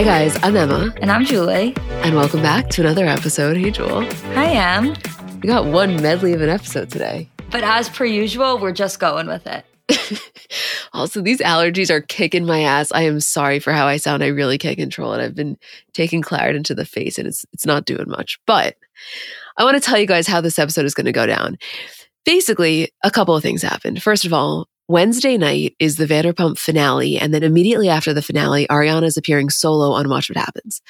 Hi, guys. I'm Emma. And I'm Julie. And welcome back to another episode. Hey, Jewel. Hi, Em. We got one medley of an episode today. But as per usual, we're just going with it. also, these allergies are kicking my ass. I am sorry for how I sound. I really can't control it. I've been taking Claritin to the face and it's it's not doing much. But I want to tell you guys how this episode is going to go down. Basically, a couple of things happened. First of all, Wednesday night is the Vanderpump finale. And then immediately after the finale, Ariana is appearing solo on Watch What Happens.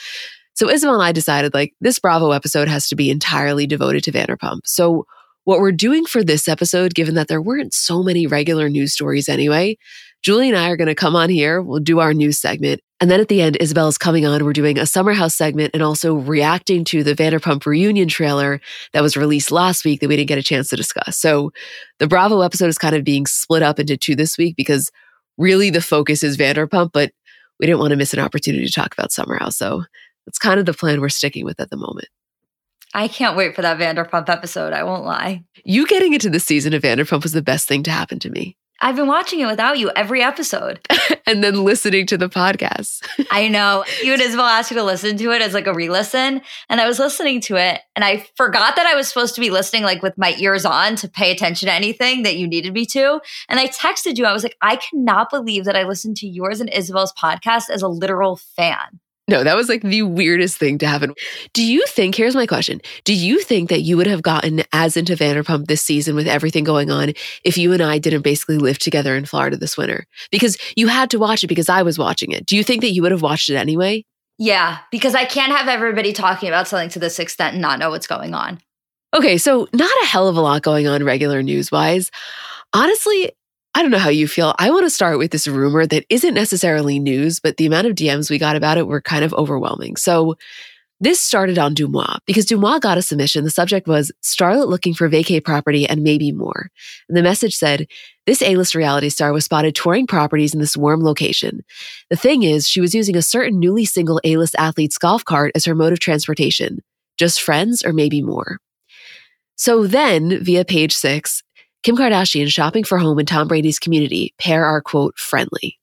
So Isabel and I decided like this Bravo episode has to be entirely devoted to Vanderpump. So what we're doing for this episode, given that there weren't so many regular news stories anyway, Julie and I are going to come on here. We'll do our news segment. And then at the end, Isabel's coming on. We're doing a Summer House segment and also reacting to the Vanderpump reunion trailer that was released last week that we didn't get a chance to discuss. So the Bravo episode is kind of being split up into two this week because really the focus is Vanderpump, but we didn't want to miss an opportunity to talk about Summer House. So that's kind of the plan we're sticking with at the moment. I can't wait for that Vanderpump episode. I won't lie. You getting into the season of Vanderpump was the best thing to happen to me. I've been watching it without you every episode. and then listening to the podcast. I know. You and Isabel asked you to listen to it as like a re listen. And I was listening to it and I forgot that I was supposed to be listening like with my ears on to pay attention to anything that you needed me to. And I texted you. I was like, I cannot believe that I listened to yours and Isabel's podcast as a literal fan. No, that was like the weirdest thing to happen. Do you think, here's my question Do you think that you would have gotten as into Vanderpump this season with everything going on if you and I didn't basically live together in Florida this winter? Because you had to watch it because I was watching it. Do you think that you would have watched it anyway? Yeah, because I can't have everybody talking about something to this extent and not know what's going on. Okay, so not a hell of a lot going on regular news wise. Honestly, I don't know how you feel. I want to start with this rumor that isn't necessarily news, but the amount of DMs we got about it were kind of overwhelming. So this started on DeuxMoi because DeuxMoi got a submission. The subject was Starlet looking for vacay property and maybe more. And the message said, this A-list reality star was spotted touring properties in this warm location. The thing is, she was using a certain newly single A-list athlete's golf cart as her mode of transportation. Just friends or maybe more. So then, via page six, Kim Kardashian shopping for home in Tom Brady's community. Pair are, quote, friendly.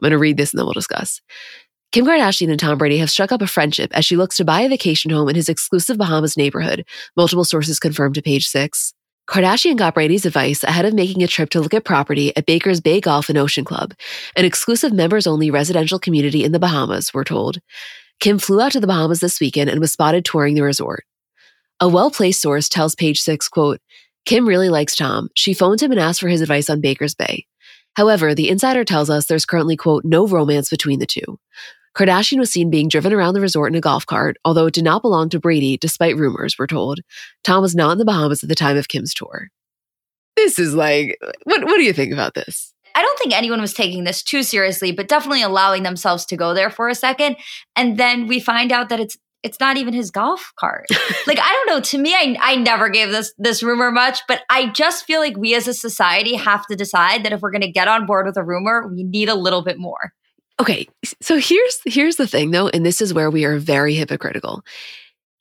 I'm going to read this and then we'll discuss. Kim Kardashian and Tom Brady have struck up a friendship as she looks to buy a vacation home in his exclusive Bahamas neighborhood, multiple sources confirmed to page six. Kardashian got Brady's advice ahead of making a trip to look at property at Baker's Bay Golf and Ocean Club, an exclusive members only residential community in the Bahamas, we're told. Kim flew out to the Bahamas this weekend and was spotted touring the resort. A well placed source tells page six, quote, Kim really likes Tom. She phones him and asks for his advice on Baker's Bay. However, the insider tells us there's currently, quote, no romance between the two. Kardashian was seen being driven around the resort in a golf cart, although it did not belong to Brady, despite rumors, we're told. Tom was not in the Bahamas at the time of Kim's tour. This is like, what, what do you think about this? I don't think anyone was taking this too seriously, but definitely allowing themselves to go there for a second. And then we find out that it's it's not even his golf cart. like I don't know. To me, I I never gave this this rumor much, but I just feel like we as a society have to decide that if we're going to get on board with a rumor, we need a little bit more. Okay, so here's here's the thing though, and this is where we are very hypocritical.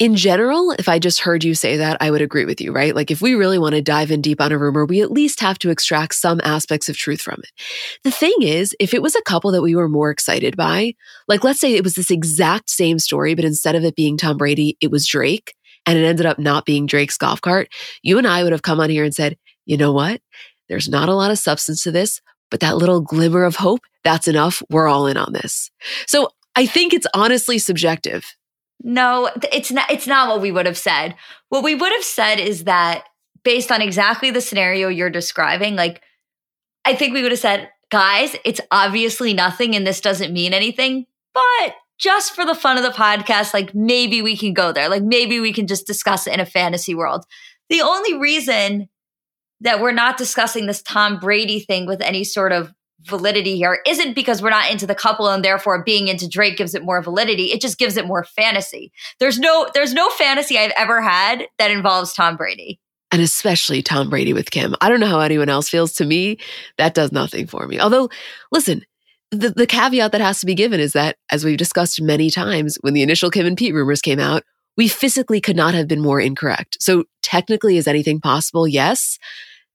In general, if I just heard you say that, I would agree with you, right? Like if we really want to dive in deep on a rumor, we at least have to extract some aspects of truth from it. The thing is, if it was a couple that we were more excited by, like let's say it was this exact same story, but instead of it being Tom Brady, it was Drake, and it ended up not being Drake's golf cart, you and I would have come on here and said, you know what? There's not a lot of substance to this, but that little glimmer of hope, that's enough. We're all in on this. So I think it's honestly subjective. No, it's not it's not what we would have said. What we would have said is that based on exactly the scenario you're describing, like I think we would have said, guys, it's obviously nothing and this doesn't mean anything, but just for the fun of the podcast, like maybe we can go there. Like maybe we can just discuss it in a fantasy world. The only reason that we're not discussing this Tom Brady thing with any sort of validity here isn't because we're not into the couple and therefore being into Drake gives it more validity. It just gives it more fantasy. There's no there's no fantasy I've ever had that involves Tom Brady. And especially Tom Brady with Kim. I don't know how anyone else feels. To me, that does nothing for me. Although, listen, the, the caveat that has to be given is that, as we've discussed many times, when the initial Kim and Pete rumors came out, we physically could not have been more incorrect. So, technically, is anything possible? Yes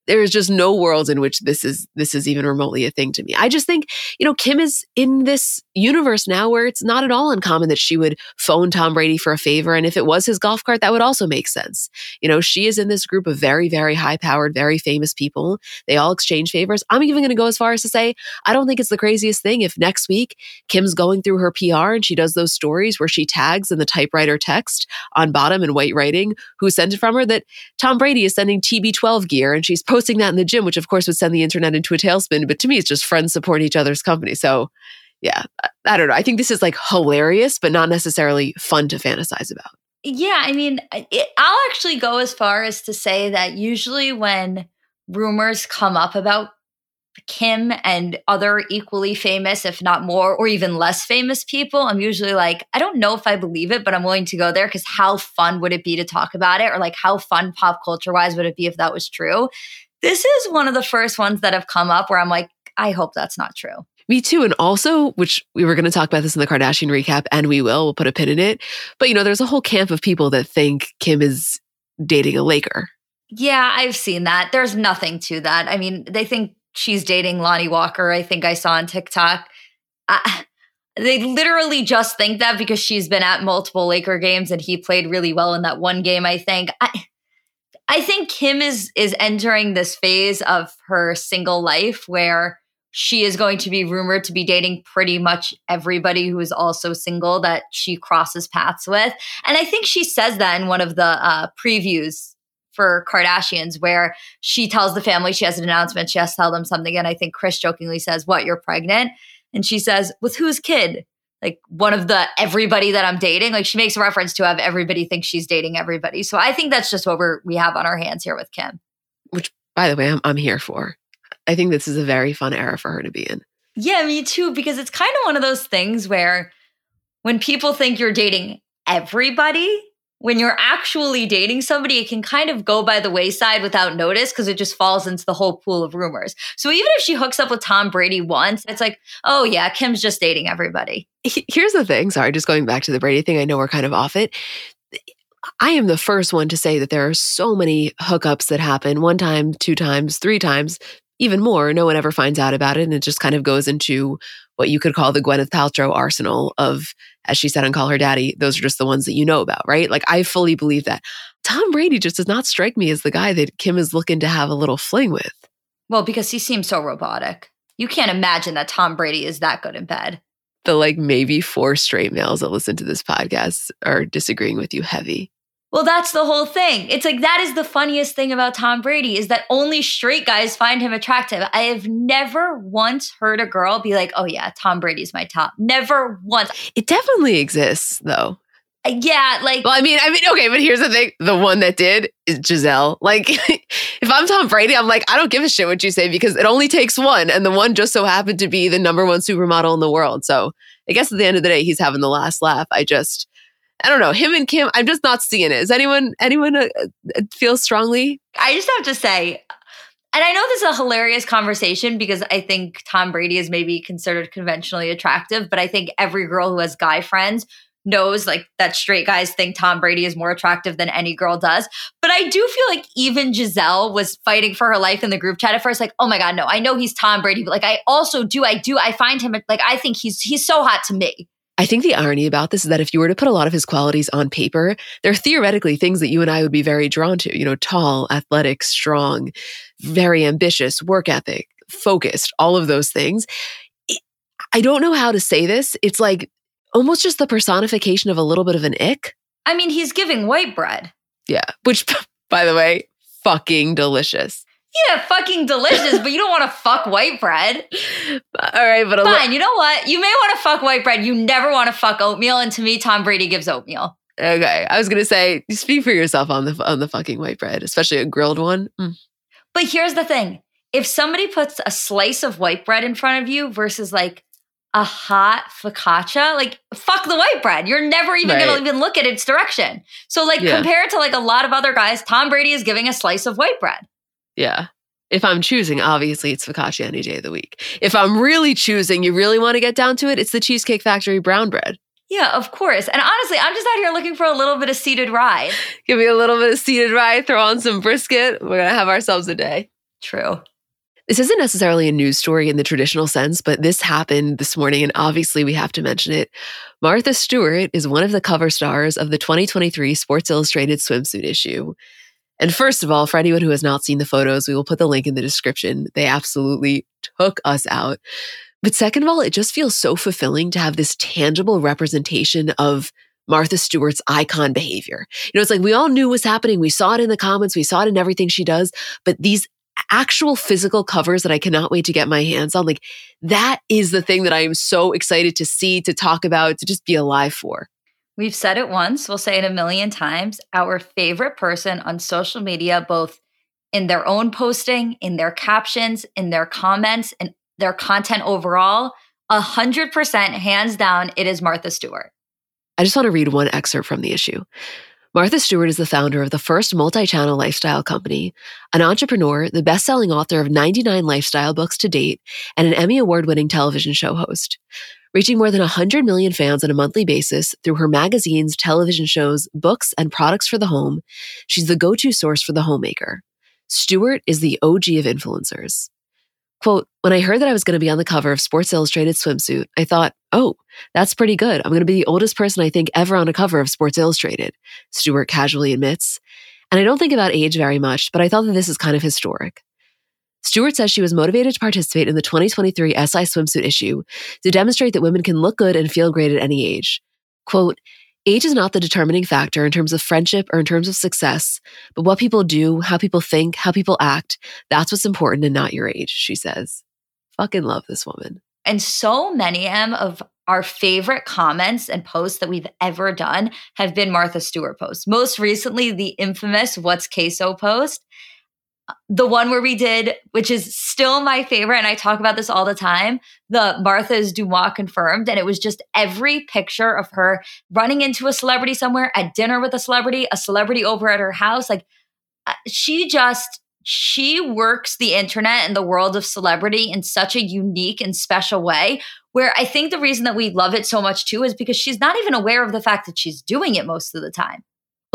there is just no world in which this is this is even remotely a thing to me. I just think, you know, Kim is in this universe now where it's not at all uncommon that she would phone Tom Brady for a favor and if it was his golf cart that would also make sense. You know, she is in this group of very very high-powered, very famous people. They all exchange favors. I'm even going to go as far as to say I don't think it's the craziest thing if next week Kim's going through her PR and she does those stories where she tags in the typewriter text on bottom in white writing who sent it from her that Tom Brady is sending TB12 gear and she's posting that in the gym, which of course would send the internet into a tailspin. But to me, it's just friends support each other's company. So yeah, I, I don't know. I think this is like hilarious, but not necessarily fun to fantasize about. Yeah, I mean, it, I'll actually go as far as to say that usually when rumors come up about Kim and other equally famous, if not more, or even less famous people, I'm usually like, I don't know if I believe it, but I'm willing to go there because how fun would it be to talk about it? Or like, how fun pop culture wise would it be if that was true? This is one of the first ones that have come up where I'm like, I hope that's not true. Me too. And also, which we were going to talk about this in the Kardashian recap, and we will, we'll put a pin in it. But, you know, there's a whole camp of people that think Kim is dating a Laker. Yeah, I've seen that. There's nothing to that. I mean, they think she's dating Lonnie Walker, I think I saw on TikTok. I, they literally just think that because she's been at multiple Laker games and he played really well in that one game, I think. I, I think Kim is is entering this phase of her single life where she is going to be rumored to be dating pretty much everybody who is also single that she crosses paths with. And I think she says that in one of the uh, previews for Kardashians where she tells the family she has an announcement, she has to tell them something. And I think Kris jokingly says, What, you're pregnant? And she says, With whose kid? Like one of the everybody that I'm dating. Like she makes a reference to have everybody thinks she's dating everybody. So I think that's just what we're we have on our hands here with Kim. Which by the way, I'm I'm here for. I think this is a very fun era for her to be in. Yeah, me too, because it's kind of one of those things where when people think you're dating everybody, when you're actually dating somebody, it can kind of go by the wayside without notice because it just falls into the whole pool of rumors. So even if she hooks up with Tom Brady once, it's like, oh yeah, Kim's just dating everybody. Here's the thing. Sorry, just going back to the Brady thing. I know we're kind of off it. I am the first one to say that there are so many hookups that happen one time, two times, three times, even more. No one ever finds out about it. And it just kind of goes into what you could call the Gwyneth Paltrow arsenal of, as she said on Call Her Daddy, those are just the ones that you know about, right? Like I fully believe that. Tom Brady just does not strike me as the guy that Kim is looking to have a little fling with. Well, because he seems so robotic. You can't imagine that Tom Brady is that good in bed. The like maybe four straight males that listen to this podcast are disagreeing with you heavy. Well, that's the whole thing. It's like that is the funniest thing about Tom Brady is that only straight guys find him attractive. I have never once heard a girl be like, "Oh yeah, Tom Brady's my top." Never once. It definitely exists though. Uh, yeah, like Well, I mean, I mean, okay, but here's the thing. The one that did is Gisele. Like if I'm Tom Brady, I'm like, I don't give a shit what you say because it only takes one and the one just so happened to be the number one supermodel in the world. So, I guess at the end of the day, he's having the last laugh. I just I don't know him and Kim. I'm just not seeing it. Is anyone anyone uh, uh, feel strongly? I just have to say, and I know this is a hilarious conversation because I think Tom Brady is maybe considered conventionally attractive, but I think every girl who has guy friends knows like that straight guys think Tom Brady is more attractive than any girl does. But I do feel like even Gisele was fighting for her life in the group chat at first, like, oh my God, no, I know he's Tom Brady, but like I also do, I do, I find him like I think he's he's so hot to me. I think the irony about this is that if you were to put a lot of his qualities on paper, they're theoretically things that you and I would be very drawn to. You know, tall, athletic, strong, very ambitious, work ethic, focused, all of those things. I don't know how to say this. It's like almost just the personification of a little bit of an ick. I mean, he's giving white bread. Yeah, which, by the way, fucking delicious. Yeah, fucking delicious, but you don't want to fuck white bread. All right, but fine. Li- you know what? You may want to fuck white bread. You never want to fuck oatmeal, and to me, Tom Brady gives oatmeal. Okay, I was gonna say, speak for yourself on the on the fucking white bread, especially a grilled one. Mm. But here's the thing: if somebody puts a slice of white bread in front of you versus like a hot focaccia, like fuck the white bread. You're never even right. gonna even look at its direction. So like yeah. compared to like a lot of other guys, Tom Brady is giving a slice of white bread. Yeah. If I'm choosing, obviously it's focaccia any day of the week. If I'm really choosing, you really want to get down to it, it's the Cheesecake Factory brown bread. Yeah, of course. And honestly, I'm just out here looking for a little bit of seeded rye. Give me a little bit of seeded rye, throw on some brisket. We're going to have ourselves a day. True. This isn't necessarily a news story in the traditional sense, but this happened this morning, and obviously we have to mention it. Martha Stewart is one of the cover stars of the 2023 Sports Illustrated swimsuit issue. And first of all, for anyone who has not seen the photos, we will put the link in the description. They absolutely took us out. But second of all, it just feels so fulfilling to have this tangible representation of Martha Stewart's icon behavior. You know, it's like we all knew was happening. We saw it in the comments, we saw it in everything she does, but these actual physical covers that I cannot wait to get my hands on. Like that is the thing that I am so excited to see, to talk about, to just be alive for. We've said it once, we'll say it a million times. Our favorite person on social media, both in their own posting, in their captions, in their comments, and their content overall, a hundred percent hands down, it is Martha Stewart. I just want to read one excerpt from the issue. Martha Stewart is the founder of the first multi channel lifestyle company, an entrepreneur, the best selling author of 99 lifestyle books to date, and an Emmy Award winning television show host. Reaching more than 100 million fans on a monthly basis through her magazines, television shows, books, and products for the home, she's the go to source for the homemaker. Stewart is the OG of influencers. Quote, when I heard that I was going to be on the cover of Sports Illustrated swimsuit, I thought, oh, that's pretty good. I'm going to be the oldest person I think ever on a cover of Sports Illustrated, Stewart casually admits. And I don't think about age very much, but I thought that this is kind of historic. Stewart says she was motivated to participate in the 2023 SI swimsuit issue to demonstrate that women can look good and feel great at any age. Quote, Age is not the determining factor in terms of friendship or in terms of success, but what people do, how people think, how people act, that's what's important and not your age, she says. Fucking love this woman. And so many M of our favorite comments and posts that we've ever done have been Martha Stewart posts. Most recently, the infamous What's Queso post the one where we did, which is still my favorite, and I talk about this all the time, the Martha's DeuxMoi confirmed. And it was just every picture of her running into a celebrity somewhere at dinner with a celebrity, a celebrity over at her house. Like uh, she just, she works the internet and the world of celebrity in such a unique and special way. Where I think the reason that we love it so much too is because she's not even aware of the fact that she's doing it most of the time.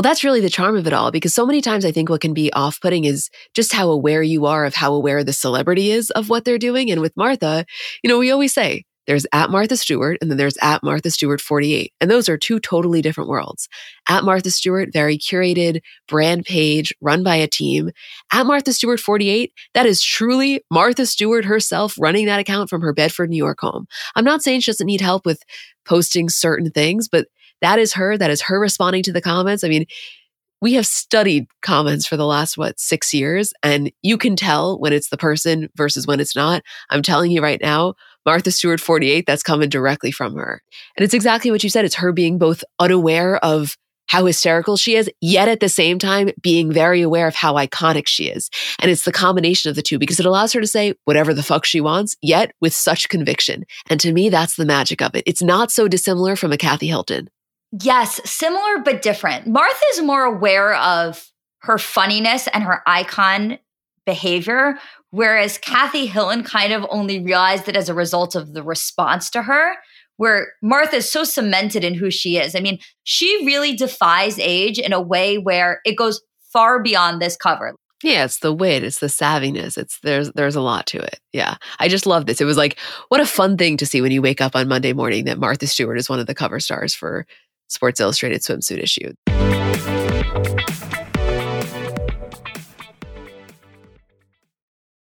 Well, that's really the charm of it all because so many times I think what can be off putting is just how aware you are of how aware the celebrity is of what they're doing. And with Martha, you know, we always say there's at Martha Stewart and then there's at Martha Stewart 48. And those are two totally different worlds. At Martha Stewart, very curated brand page run by a team. At Martha Stewart 48, that is truly Martha Stewart herself running that account from her Bedford, New York home. I'm not saying she doesn't need help with posting certain things, but that is her. That is her responding to the comments. I mean, we have studied comments for the last, what, six years, and you can tell when it's the person versus when it's not. I'm telling you right now, Martha Stewart 48, that's coming directly from her. And it's exactly what you said. It's her being both unaware of how hysterical she is, yet at the same time being very aware of how iconic she is. And it's the combination of the two because it allows her to say whatever the fuck she wants, yet with such conviction. And to me, that's the magic of it. It's not so dissimilar from a Kathy Hilton. Yes, similar but different. Martha is more aware of her funniness and her icon behavior, whereas Kathy Hilton kind of only realized it as a result of the response to her. where Martha is so cemented in who she is. I mean, she really defies age in a way where it goes far beyond this cover. Yeah, it's the wit, it's the savviness. It's there's there's a lot to it. Yeah. I just love this. It was like what a fun thing to see when you wake up on Monday morning that Martha Stewart is one of the cover stars for Sports Illustrated swimsuit issue.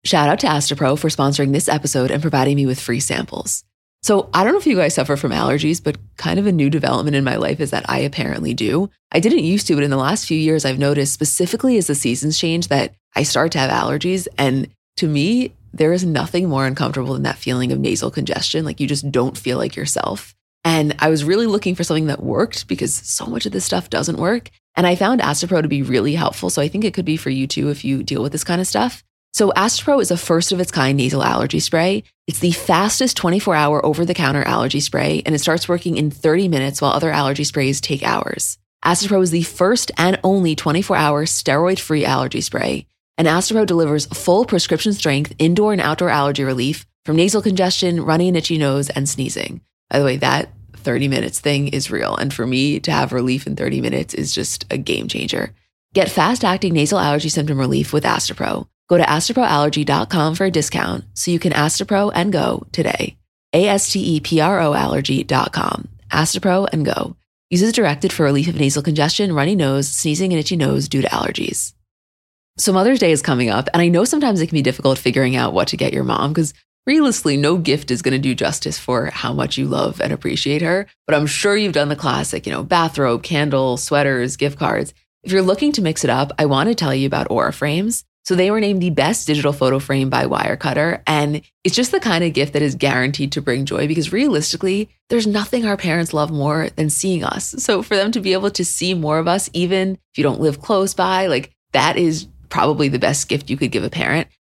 Shout out to Astepro for sponsoring this episode and providing me with free samples. So, I don't know if you guys suffer from allergies, but kind of a new development in my life is that I apparently do. I didn't used to, but in the last few years, I've noticed specifically as the seasons change that I start to have allergies. And to me, there is nothing more uncomfortable than that feeling of nasal congestion. Like you just don't feel like yourself. And I was really looking for something that worked because so much of this stuff doesn't work. And I found Astepro to be really helpful. So I think it could be for you too if you deal with this kind of stuff. So Astepro is a first of its kind nasal allergy spray. It's the fastest 24 hour over the counter allergy spray, and it starts working in 30 minutes while other allergy sprays take hours. Astepro is the first and only 24 hour steroid free allergy spray. And Astepro delivers full prescription strength indoor and outdoor allergy relief from nasal congestion, runny and itchy nose, and sneezing. By the way, that 30 minutes thing is real. And for me to have relief in 30 minutes is just a game changer. Get fast acting nasal allergy symptom relief with Astepro. Go to asteproallergy.com for a discount so you can Astepro and go today. A S T E P R O allergy.com. Astepro and go. Uses directed for relief of nasal congestion, runny nose, sneezing, and itchy nose due to allergies. So Mother's Day is coming up, and I know sometimes it can be difficult figuring out what to get your mom because realistically, no gift is going to do justice for how much you love and appreciate her. But I'm sure you've done the classic, you know, bathrobe, candle, sweaters, gift cards. If you're looking to mix it up, I want to tell you about Aura Frames. So they were named the best digital photo frame by Wirecutter. And it's just the kind of gift that is guaranteed to bring joy because realistically, there's nothing our parents love more than seeing us. So for them to be able to see more of us, even if you don't live close by, like that is probably the best gift you could give a parent.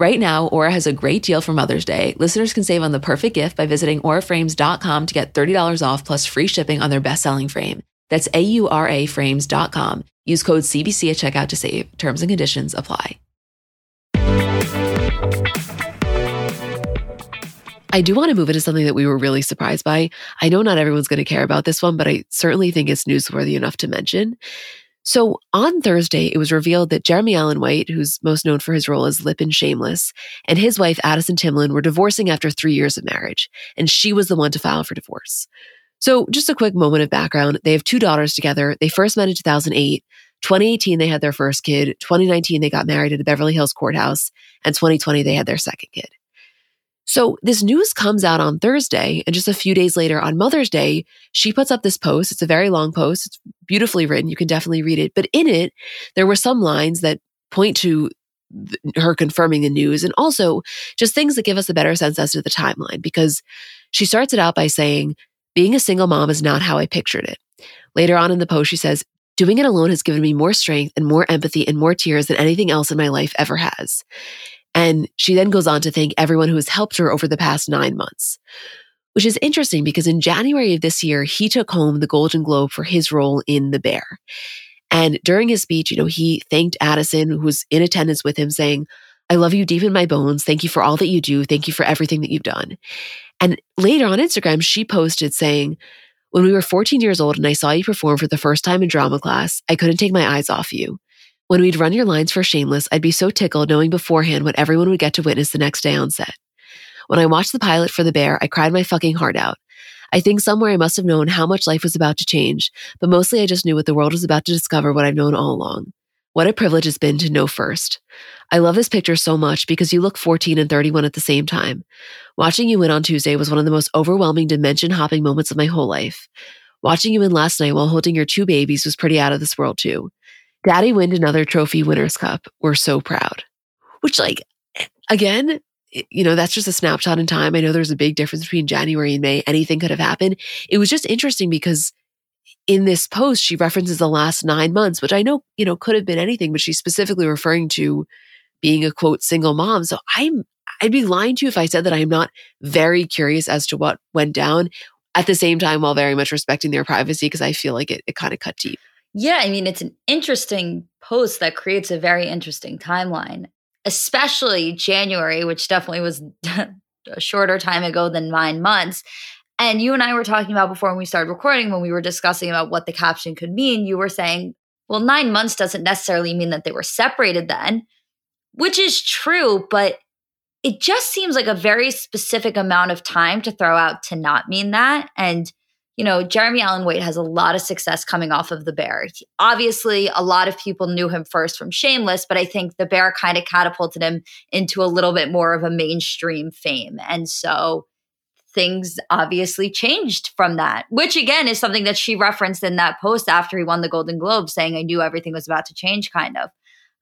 Right now, Aura has a great deal for Mother's Day. Listeners can save on the perfect gift by visiting auraframes.com to get $30 off plus free shipping on their best-selling frame. That's A-U-R-A frames.com. Use code CBC at checkout to save. Terms and conditions apply. I do want to move into something that we were really surprised by. I know not everyone's going to care about this one, but I certainly think it's newsworthy enough to mention. So on Thursday, it was revealed that Jeremy Allen White, who's most known for his role as Lip in Shameless, and his wife Addison Timlin were divorcing after three years of marriage, and she was the one to file for divorce. So just a quick moment of background. They have two daughters together. They first met in 2008. 2018, they had their first kid. 2019, they got married at the Beverly Hills courthouse. And 2020, they had their second kid. So this news comes out on Thursday, and just a few days later on Mother's Day, she puts up this post. It's a very long post. It's beautifully written. You can definitely read it. But in it, there were some lines that point to her confirming the news and also just things that give us a better sense as to the timeline because she starts it out by saying, being a single mom is not how I pictured it. Later on in the post, she says, doing it alone has given me more strength and more empathy and more tears than anything else in my life ever has. And she then goes on to thank everyone who has helped her over the past nine months, which is interesting because in January of this year, he took home the Golden Globe for his role in The Bear. And during his speech, you know, he thanked Addison, who was in attendance with him, saying, I love you deep in my bones. Thank you for all that you do. Thank you for everything that you've done. And later on Instagram, she posted saying, When we were 14 years old and I saw you perform for the first time in drama class, I couldn't take my eyes off you. When we'd run your lines for Shameless, I'd be so tickled knowing beforehand what everyone would get to witness the next day on set. When I watched the pilot for The Bear, I cried my fucking heart out. I think somewhere I must have known how much life was about to change, but mostly I just knew what the world was about to discover what I've known all along. What a privilege it's been to know first. I love this picture so much because you look 14 and 31 at the same time. Watching you win on Tuesday was one of the most overwhelming dimension hopping moments of my whole life. Watching you win last night while holding your two babies was pretty out of this world too. Daddy win another trophy winners cup. We're so proud. Which, like, again, you know, that's just a snapshot in time. I know there's a big difference between January and May. Anything could have happened. It was just interesting because in this post, she references the last nine months, which I know, you know, could have been anything, but she's specifically referring to being a quote single mom. So I'm, I'd be lying to you if I said that I'm not very curious as to what went down at the same time while very much respecting their privacy because I feel like it, it kind of cut deep. Yeah, I mean, it's an interesting post that creates a very interesting timeline, especially January, which definitely was a shorter time ago than nine months. And you and I were talking about before when we started recording, when we were discussing about what the caption could mean, you were saying, well, nine months doesn't necessarily mean that they were separated then, which is true, but it just seems like a very specific amount of time to throw out to not mean that. And, you know, Jeremy Allen White has a lot of success coming off of The Bear. He, obviously, a lot of people knew him first from Shameless, but I think The Bear kind of catapulted him into a little bit more of a mainstream fame. And so, things obviously changed from that, which again is something that she referenced in that post after he won the Golden Globe, saying, I knew everything was about to change, kind of.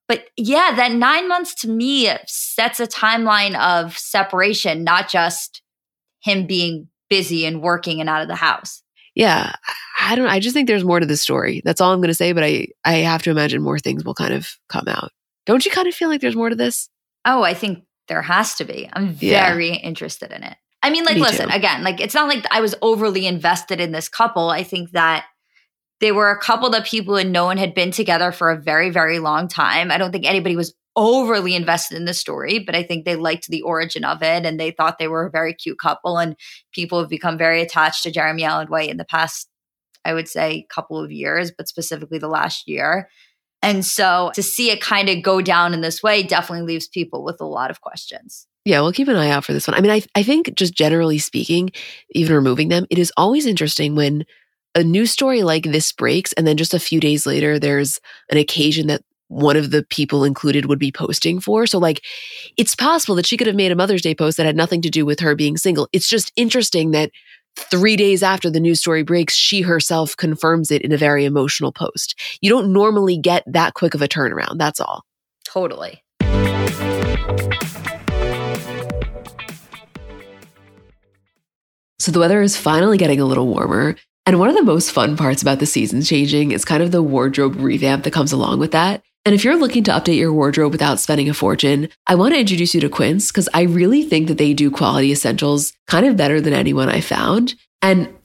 But yeah, that nine months to me sets a timeline of separation, not just him being busy and working and out of the house. Yeah, I don't. I just think there's more to the story. That's all I'm going to say. But I, I have to imagine more things will kind of come out. Don't you kind of feel like there's more to this? Oh, I think there has to be. I'm very yeah. interested in it. I mean, like, Me listen, too. again, like, it's not like I was overly invested in this couple. I think that they were a couple that people had known had been together for a very, very long time. I don't think anybody was overly invested in the story, but I think they liked the origin of it and they thought they were a very cute couple. And people have become very attached to Jeremy Allen White in the past, I would say, couple of years, but specifically the last year. And so to see it kind of go down in this way definitely leaves people with a lot of questions. Yeah, we'll keep an eye out for this one. I mean, I, I think just generally speaking, even removing them, it is always interesting when a news story like this breaks, and then just a few days later, there's an occasion that one of the people included would be posting for. So, like, it's possible that she could have made a Mother's Day post that had nothing to do with her being single. It's just interesting that three days after the news story breaks, she herself confirms it in a very emotional post. You don't normally get that quick of a turnaround. That's all. Totally. So the weather is finally getting a little warmer. And one of the most fun parts about the seasons changing is kind of the wardrobe revamp that comes along with that. And if you're looking to update your wardrobe without spending a fortune, I want to introduce you to Quince because I really think that they do quality essentials kind of better than anyone I found. And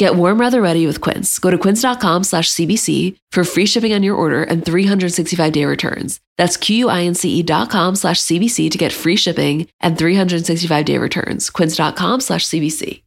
Get warm weather ready with Quince. Go to quince.com slash CBC for free shipping on your order and 365 day returns. That's Q-U-I-N-C-E dot com slash CBC to get free shipping and 365 day returns. Quince.com slash CBC.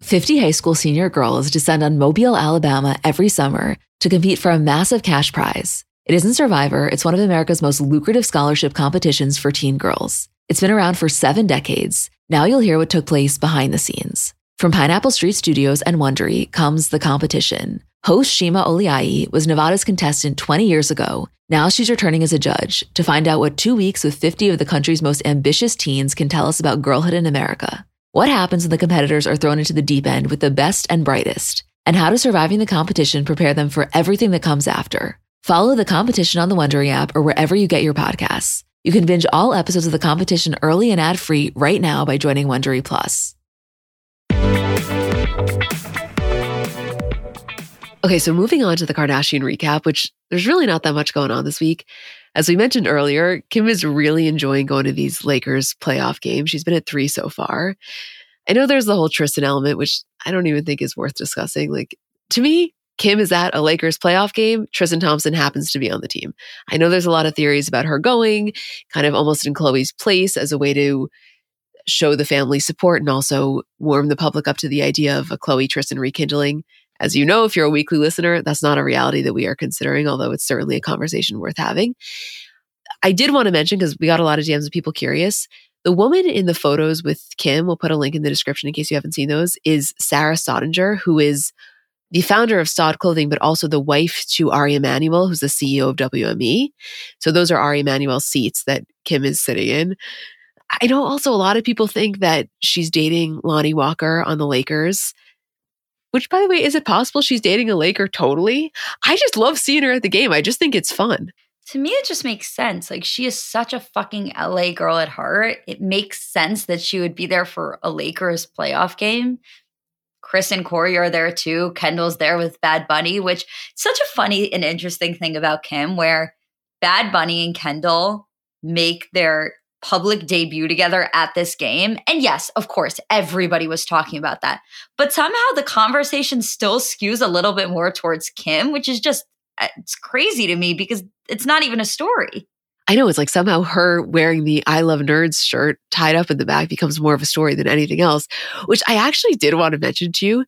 50 high school senior girls descend on Mobile, Alabama every summer to compete for a massive cash prize. It isn't Survivor. It's one of America's most lucrative scholarship competitions for teen girls. It's been around for seven decades. Now you'll hear what took place behind the scenes. From Pineapple Street Studios and Wondery comes The Competition. Host Shima Oliaee was Nevada's contestant 20 years ago. Now she's returning as a judge to find out what two weeks with 50 of the country's most ambitious teens can tell us about girlhood in America. What happens when the competitors are thrown into the deep end with the best and brightest? And how does surviving the competition prepare them for everything that comes after? Follow the competition on the Wondery app or wherever you get your podcasts. You can binge all episodes of the competition early and ad free right now by joining Wondery Plus. Okay, so moving on to the Kardashian recap, which there's really not that much going on this week. As we mentioned earlier, Kim is really enjoying going to these Lakers playoff games. She's been at three so far. I know there's the whole Tristan element, which I don't even think is worth discussing. Like, to me, Kim is at a Lakers playoff game. Tristan Thompson happens to be on the team. I know there's a lot of theories about her going, kind of almost in Khloe's place as a way to show the family support and also warm the public up to the idea of a Khloe Tristan rekindling. As you know, if you're a weekly listener, that's not a reality that we are considering, although it's certainly a conversation worth having. I did want to mention, because we got a lot of DMs of people curious, the woman in the photos with Kim, we'll put a link in the description in case you haven't seen those, is Sarah Staudinger, who is the founder of Staud Clothing, but also the wife to Ari Emanuel, who's the CEO of WME. So those are Ari Emanuel's seats that Kim is sitting in. I know also a lot of people think that she's dating Lonnie Walker on the Lakers. Which, by the way, is it possible she's dating a Laker totally? I just love seeing her at the game. I just think it's fun. To me, it just makes sense. Like, she is such a fucking LA girl at heart. It makes sense that she would be there for a Lakers playoff game. Kris and Corey are there too. Kendall's there with Bad Bunny, which such a funny and interesting thing about Kim, where Bad Bunny and Kendall make their public debut together at this game. And yes, of course, everybody was talking about that. But somehow the conversation still skews a little bit more towards Kim, which is just, uh, it's crazy to me because it's not even a story. I know it's like somehow her wearing the I Love Nerds shirt tied up in the back becomes more of a story than anything else, which I actually did want to mention to you.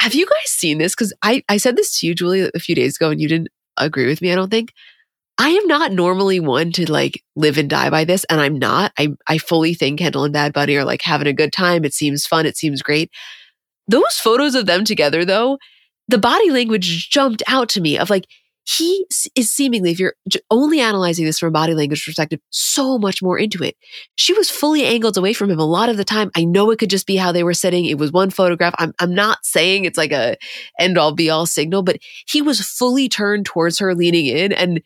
Have you guys seen this? Because I, I said this to you, Julie, a few days ago, and you didn't agree with me, I don't think. I am not normally one to like live and die by this, and I'm not. I I fully think Kendall and Bad Bunny are like having a good time. It seems fun. It seems great. Those photos of them together, though, the body language jumped out to me of like he is seemingly, if you're only analyzing this from a body language perspective, so much more into it. She was fully angled away from him a lot of the time. I know it could just be how they were sitting. It was one photograph. I'm, I'm not saying it's like a end all be all signal, but he was fully turned towards her, leaning in. And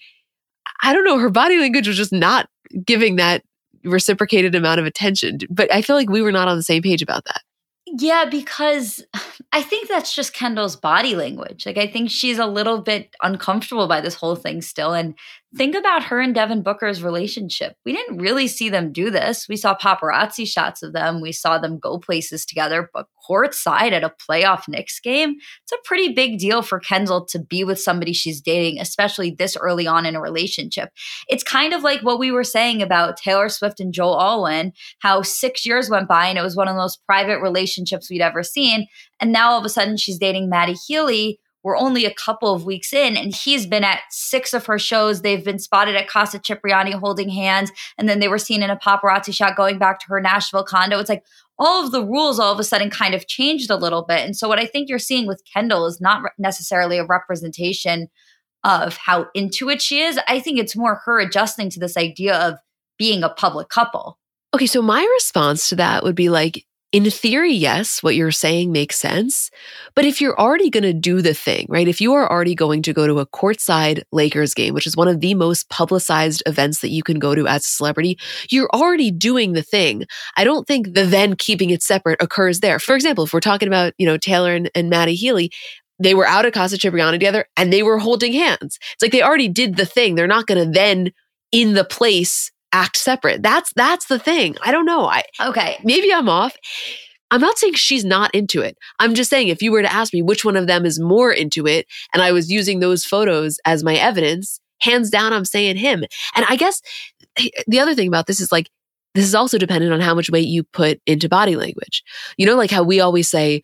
I don't know, her body language was just not giving that reciprocated amount of attention. But I feel like we were not on the same page about that. Yeah, because I think that's just Kendall's body language. Like, I think she's a little bit uncomfortable by this whole thing still. And think about her and Devin Booker's relationship. We didn't really see them do this. We saw paparazzi shots of them, we saw them go places together, but courtside at a playoff Knicks game, it's a pretty big deal for Kendall to be with somebody she's dating, especially this early on in a relationship. It's kind of like what we were saying about Taylor Swift and Joe Alwyn, how six years went by and it was one of the most private relationships we'd ever seen. And now all of a sudden she's dating Matty Healy. We're only a couple of weeks in, and he's been at six of her shows. They've been spotted at Casa Cipriani holding hands, and then they were seen in a paparazzi shot going back to her Nashville condo. It's like all of the rules all of a sudden kind of changed a little bit. And so, what I think you're seeing with Kendall is not necessarily a representation of how into it she is. I think it's more her adjusting to this idea of being a public couple. Okay, so my response to that would be like, in theory, yes, what you're saying makes sense. But if you're already going to do the thing, right? If you are already going to go to a courtside Lakers game, which is one of the most publicized events that you can go to as a celebrity, you're already doing the thing. I don't think the then keeping it separate occurs there. For example, if we're talking about, you know, Taylor and, and Matty Healy, they were out at Casa Cipriani together and they were holding hands. It's like they already did the thing. They're not going to then in the place act separate. That's that's the thing. I don't know. I okay. Maybe I'm off. I'm not saying she's not into it. I'm just saying if you were to ask me which one of them is more into it, and I was using those photos as my evidence, hands down, I'm saying him. And I guess the other thing about this is like, this is also dependent on how much weight you put into body language. You know, like how we always say,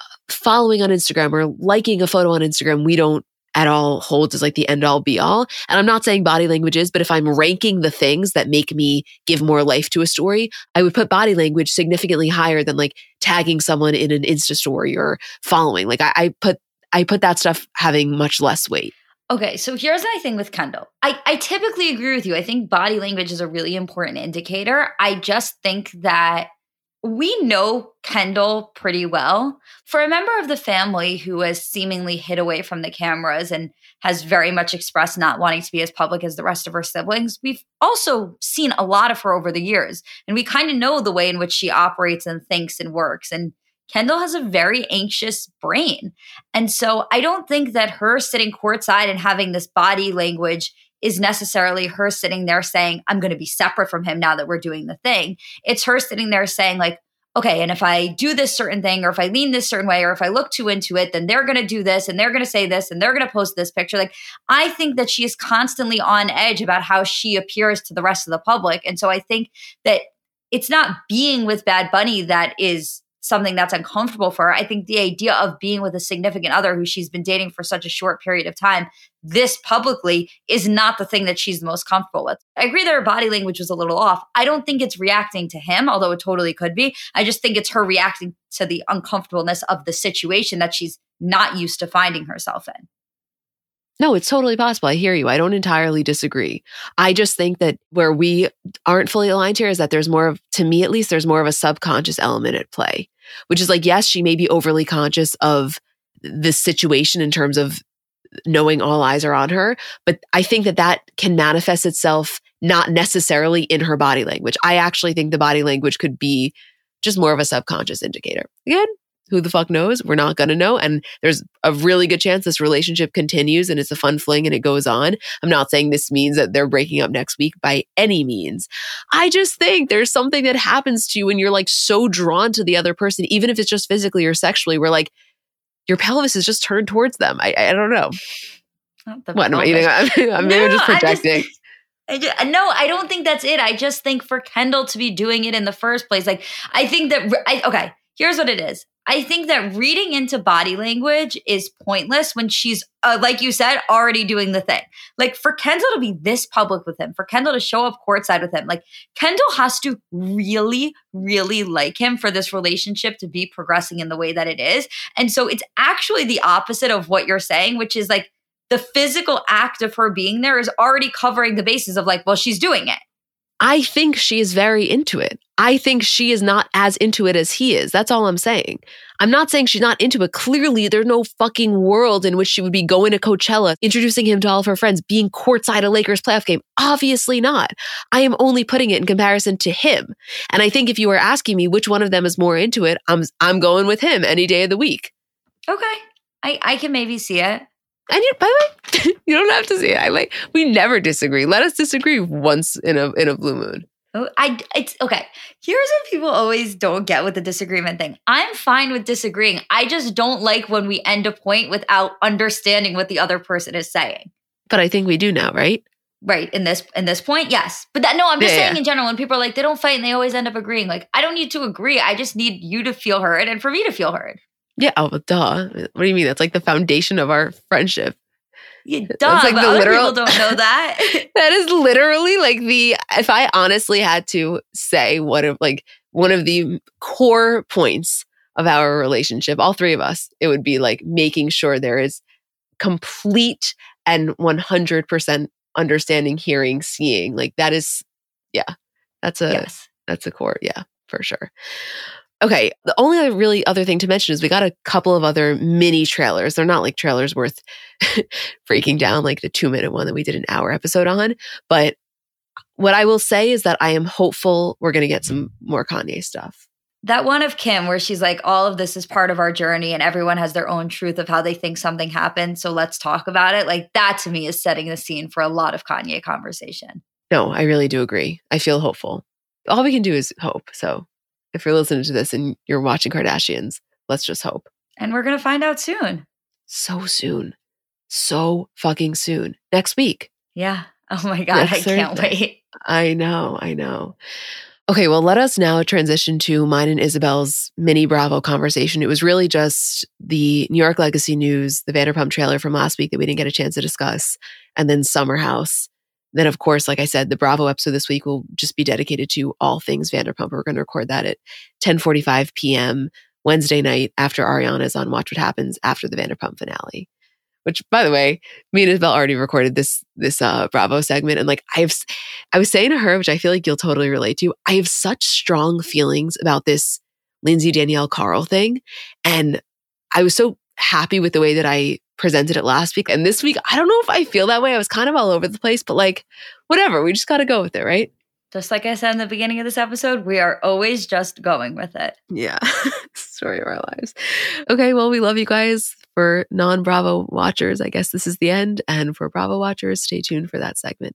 uh, following on Instagram or liking a photo on Instagram, we don't at all holds as like the end all be all. And I'm not saying body language is, but if I'm ranking the things that make me give more life to a story, I would put body language significantly higher than like tagging someone in an Insta story or following. Like I, I put I put that stuff having much less weight. Okay, so here's my thing with Kendall. I, I typically agree with you. I think body language is a really important indicator. I just think that we know Kendall pretty well. For a member of the family who has seemingly hid away from the cameras and has very much expressed not wanting to be as public as the rest of her siblings, we've also seen a lot of her over the years. And we kind of know the way in which she operates and thinks and works. And Kendall has a very anxious brain. And so I don't think that her sitting courtside and having this body language is necessarily her sitting there saying, I'm going to be separate from him now that we're doing the thing. It's her sitting there saying, like, okay, and if I do this certain thing, or if I lean this certain way, or if I look too into it, then they're going to do this and they're going to say this and they're going to post this picture. Like, I think that she is constantly on edge about how she appears to the rest of the public. And so I think that it's not being with Bad Bunny that is something that's uncomfortable for her. I think the idea of being with a significant other who she's been dating for such a short period of time, this publicly is not the thing that she's the most comfortable with. I agree that her body language was a little off. I don't think it's reacting to him, although it totally could be. I just think it's her reacting to the uncomfortableness of the situation that she's not used to finding herself in. No, it's totally possible. I hear you. I don't entirely disagree. I just think that where we aren't fully aligned here is that there's more of, to me at least, there's more of a subconscious element at play, which is like, yes, she may be overly conscious of the situation in terms of knowing all eyes are on her. But I think that that can manifest itself not necessarily in her body language. I actually think the body language could be just more of a subconscious indicator. Again, who the fuck knows? We're not going to know. And there's a really good chance this relationship continues and it's a fun fling and it goes on. I'm not saying this means that they're breaking up next week by any means. I just think there's something that happens to you when you're like so drawn to the other person, even if it's just physically or sexually, where like your pelvis is just turned towards them. I, I don't know. What am I eating? I'm, I'm no, just projecting. I just, uh, no, I don't think that's it. I just think for Kendall to be doing it in the first place, like I think that I, okay, here's what it is. I think that reading into body language is pointless when she's, uh, like you said, already doing the thing. Like for Kendall to be this public with him, for Kendall to show up courtside with him, like Kendall has to really, really like him for this relationship to be progressing in the way that it is. And so it's actually the opposite of what you're saying, which is like the physical act of her being there is already covering the bases of like, well, she's doing it. I think she is very into it. I think she is not as into it as he is. That's all I'm saying. I'm not saying she's not into it. Clearly, there's no fucking world in which she would be going to Coachella, introducing him to all of her friends, being courtside a Lakers playoff game. Obviously not. I am only putting it in comparison to him. And I think if you were asking me which one of them is more into it, I'm I'm going with him any day of the week. Okay. I, I can maybe see it. And you, by the way, you don't have to see it. I like we never disagree. Let us disagree once in a in a blue moon. Oh, I it's okay. Here's what people always don't get with the disagreement thing. I'm fine with disagreeing. I just don't like when we end a point without understanding what the other person is saying. But I think we do now, right? Right in this in this point, yes. But that no, I'm just yeah, saying yeah. in general. When people are like they don't fight and they always end up agreeing, like I don't need to agree. I just need you to feel heard and for me to feel heard. Yeah. Oh, duh. What do you mean? That's like the foundation of our friendship. Yeah, duh, That's like the literal, people don't know that. that is literally like the if I honestly had to say what of like one of the core points of our relationship, all three of us, it would be like making sure there is complete and 100% understanding, hearing, seeing. Like that is yeah. That's a yes. that's a core, yeah, for sure. Okay, the only other really other thing to mention is we got a couple of other mini trailers. They're not like trailers worth breaking down like the two minute one that we did an hour episode on. But what I will say is that I am hopeful we're going to get some more Kanye stuff. That one of Kim, where she's like, all of this is part of our journey and everyone has their own truth of how they think something happened. So let's talk about it. Like, that to me is setting the scene for a lot of Kanye conversation. No, I really do agree. I feel hopeful. All we can do is hope. So if you're listening to this and you're watching Kardashians, let's just hope. And we're going to find out soon. So soon. So fucking soon. Next week. Yeah. Oh my God. Next I Thursday. can't wait. I know. I know. Okay, well, let us now transition to mine and Isabel's mini Bravo conversation. It was really just the New York Legacy news, the Vanderpump trailer from last week that we didn't get a chance to discuss, and then Summer House. Then, of course, like I said, the Bravo episode this week will just be dedicated to all things Vanderpump. We're going to record that at 10:45 p.m. Wednesday night after Ariana's on Watch What Happens after the Vanderpump finale. Which, by the way, me and Isabel already recorded this this uh, Bravo segment, and like I have, I was saying to her, which I feel like you'll totally relate to. I have such strong feelings about this Lindsay Danielle Carl thing, and I was so happy with the way that I presented it last week. And this week, I don't know if I feel that way. I was kind of all over the place, but like, whatever, we just got to go with it, right? Just like I said in the beginning of this episode, we are always just going with it. Yeah. Story of our lives. Okay. Well, we love you guys. For non Bravo watchers, I guess this is the end. And for Bravo watchers, stay tuned for that segment.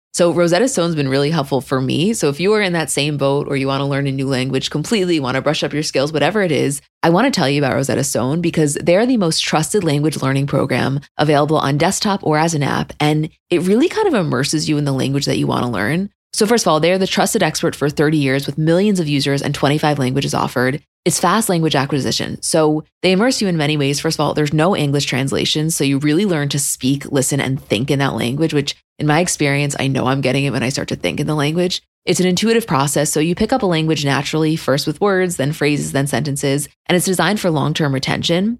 So Rosetta Stone's been really helpful for me. So if you are in that same boat or you want to learn a new language completely, want to brush up your skills, whatever it is, I want to tell you about Rosetta Stone because they're the most trusted language learning program available on desktop or as an app. And it really kind of immerses you in the language that you want to learn. So, first of all, they're the trusted expert for 30 years with millions of users and 25 languages offered. It's fast language acquisition. So, they immerse you in many ways. First of all, there's no English translation. So, you really learn to speak, listen, and think in that language, which in my experience, I know I'm getting it when I start to think in the language. It's an intuitive process. So, you pick up a language naturally, first with words, then phrases, then sentences, and it's designed for long term retention.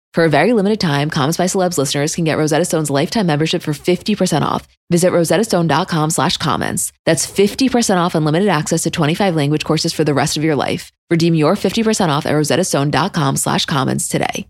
For a very limited time, Comments by Celebs listeners can get Rosetta Stone's lifetime membership for 50% off. Visit rosettastone.com slash comments. That's 50% off unlimited access to 25 language courses for the rest of your life. Redeem your 50% off at rosettastone.com slash comments today.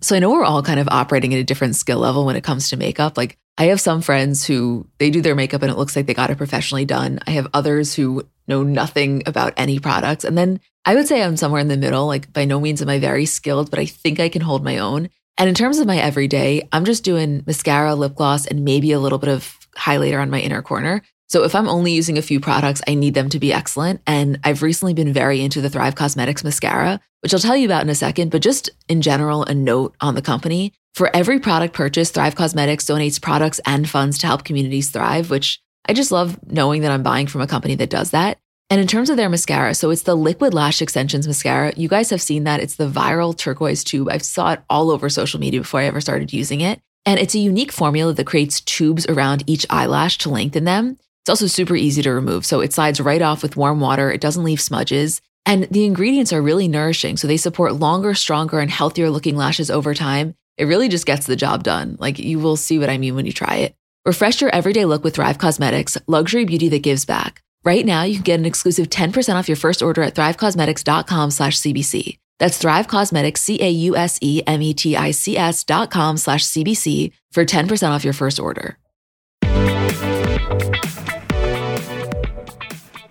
So I know we're all kind of operating at a different skill level when it comes to makeup. Like I have some friends who they do their makeup and it looks like they got it professionally done. I have others who know nothing about any products. And then I would say I'm somewhere in the middle. Like, by no means am I very skilled, but I think I can hold my own. And in terms of my everyday, I'm just doing mascara, lip gloss, and maybe a little bit of highlighter on my inner corner. So if I'm only using a few products, I need them to be excellent. And I've recently been very into the Thrive Causemetics mascara, which I'll tell you about in a second. But just in general, a note on the company. For every product purchase, Thrive Causemetics donates products and funds to help communities thrive, which I just love knowing that I'm buying from a company that does that. And in terms of their mascara, so it's the Liquid Lash Extensions mascara. You guys have seen that. It's the viral turquoise tube. I saw it all over social media before I ever started using it. And it's a unique formula that creates tubes around each eyelash to lengthen them. It's also super easy to remove. So it slides right off with warm water. It doesn't leave smudges. And the ingredients are really nourishing. So they support longer, stronger, and healthier looking lashes over time. It really just gets the job done. Like you will see what I mean when you try it. Refresh your everyday look with Thrive Causemetics, luxury beauty that gives back. Right now, you can get an exclusive 10% off your first order at thrivecausemetics.com slash CBC. That's Thrive Causemetics, C-A-U-S-E-M-E-T-I-C-S dot com slash CBC for 10% off your first order.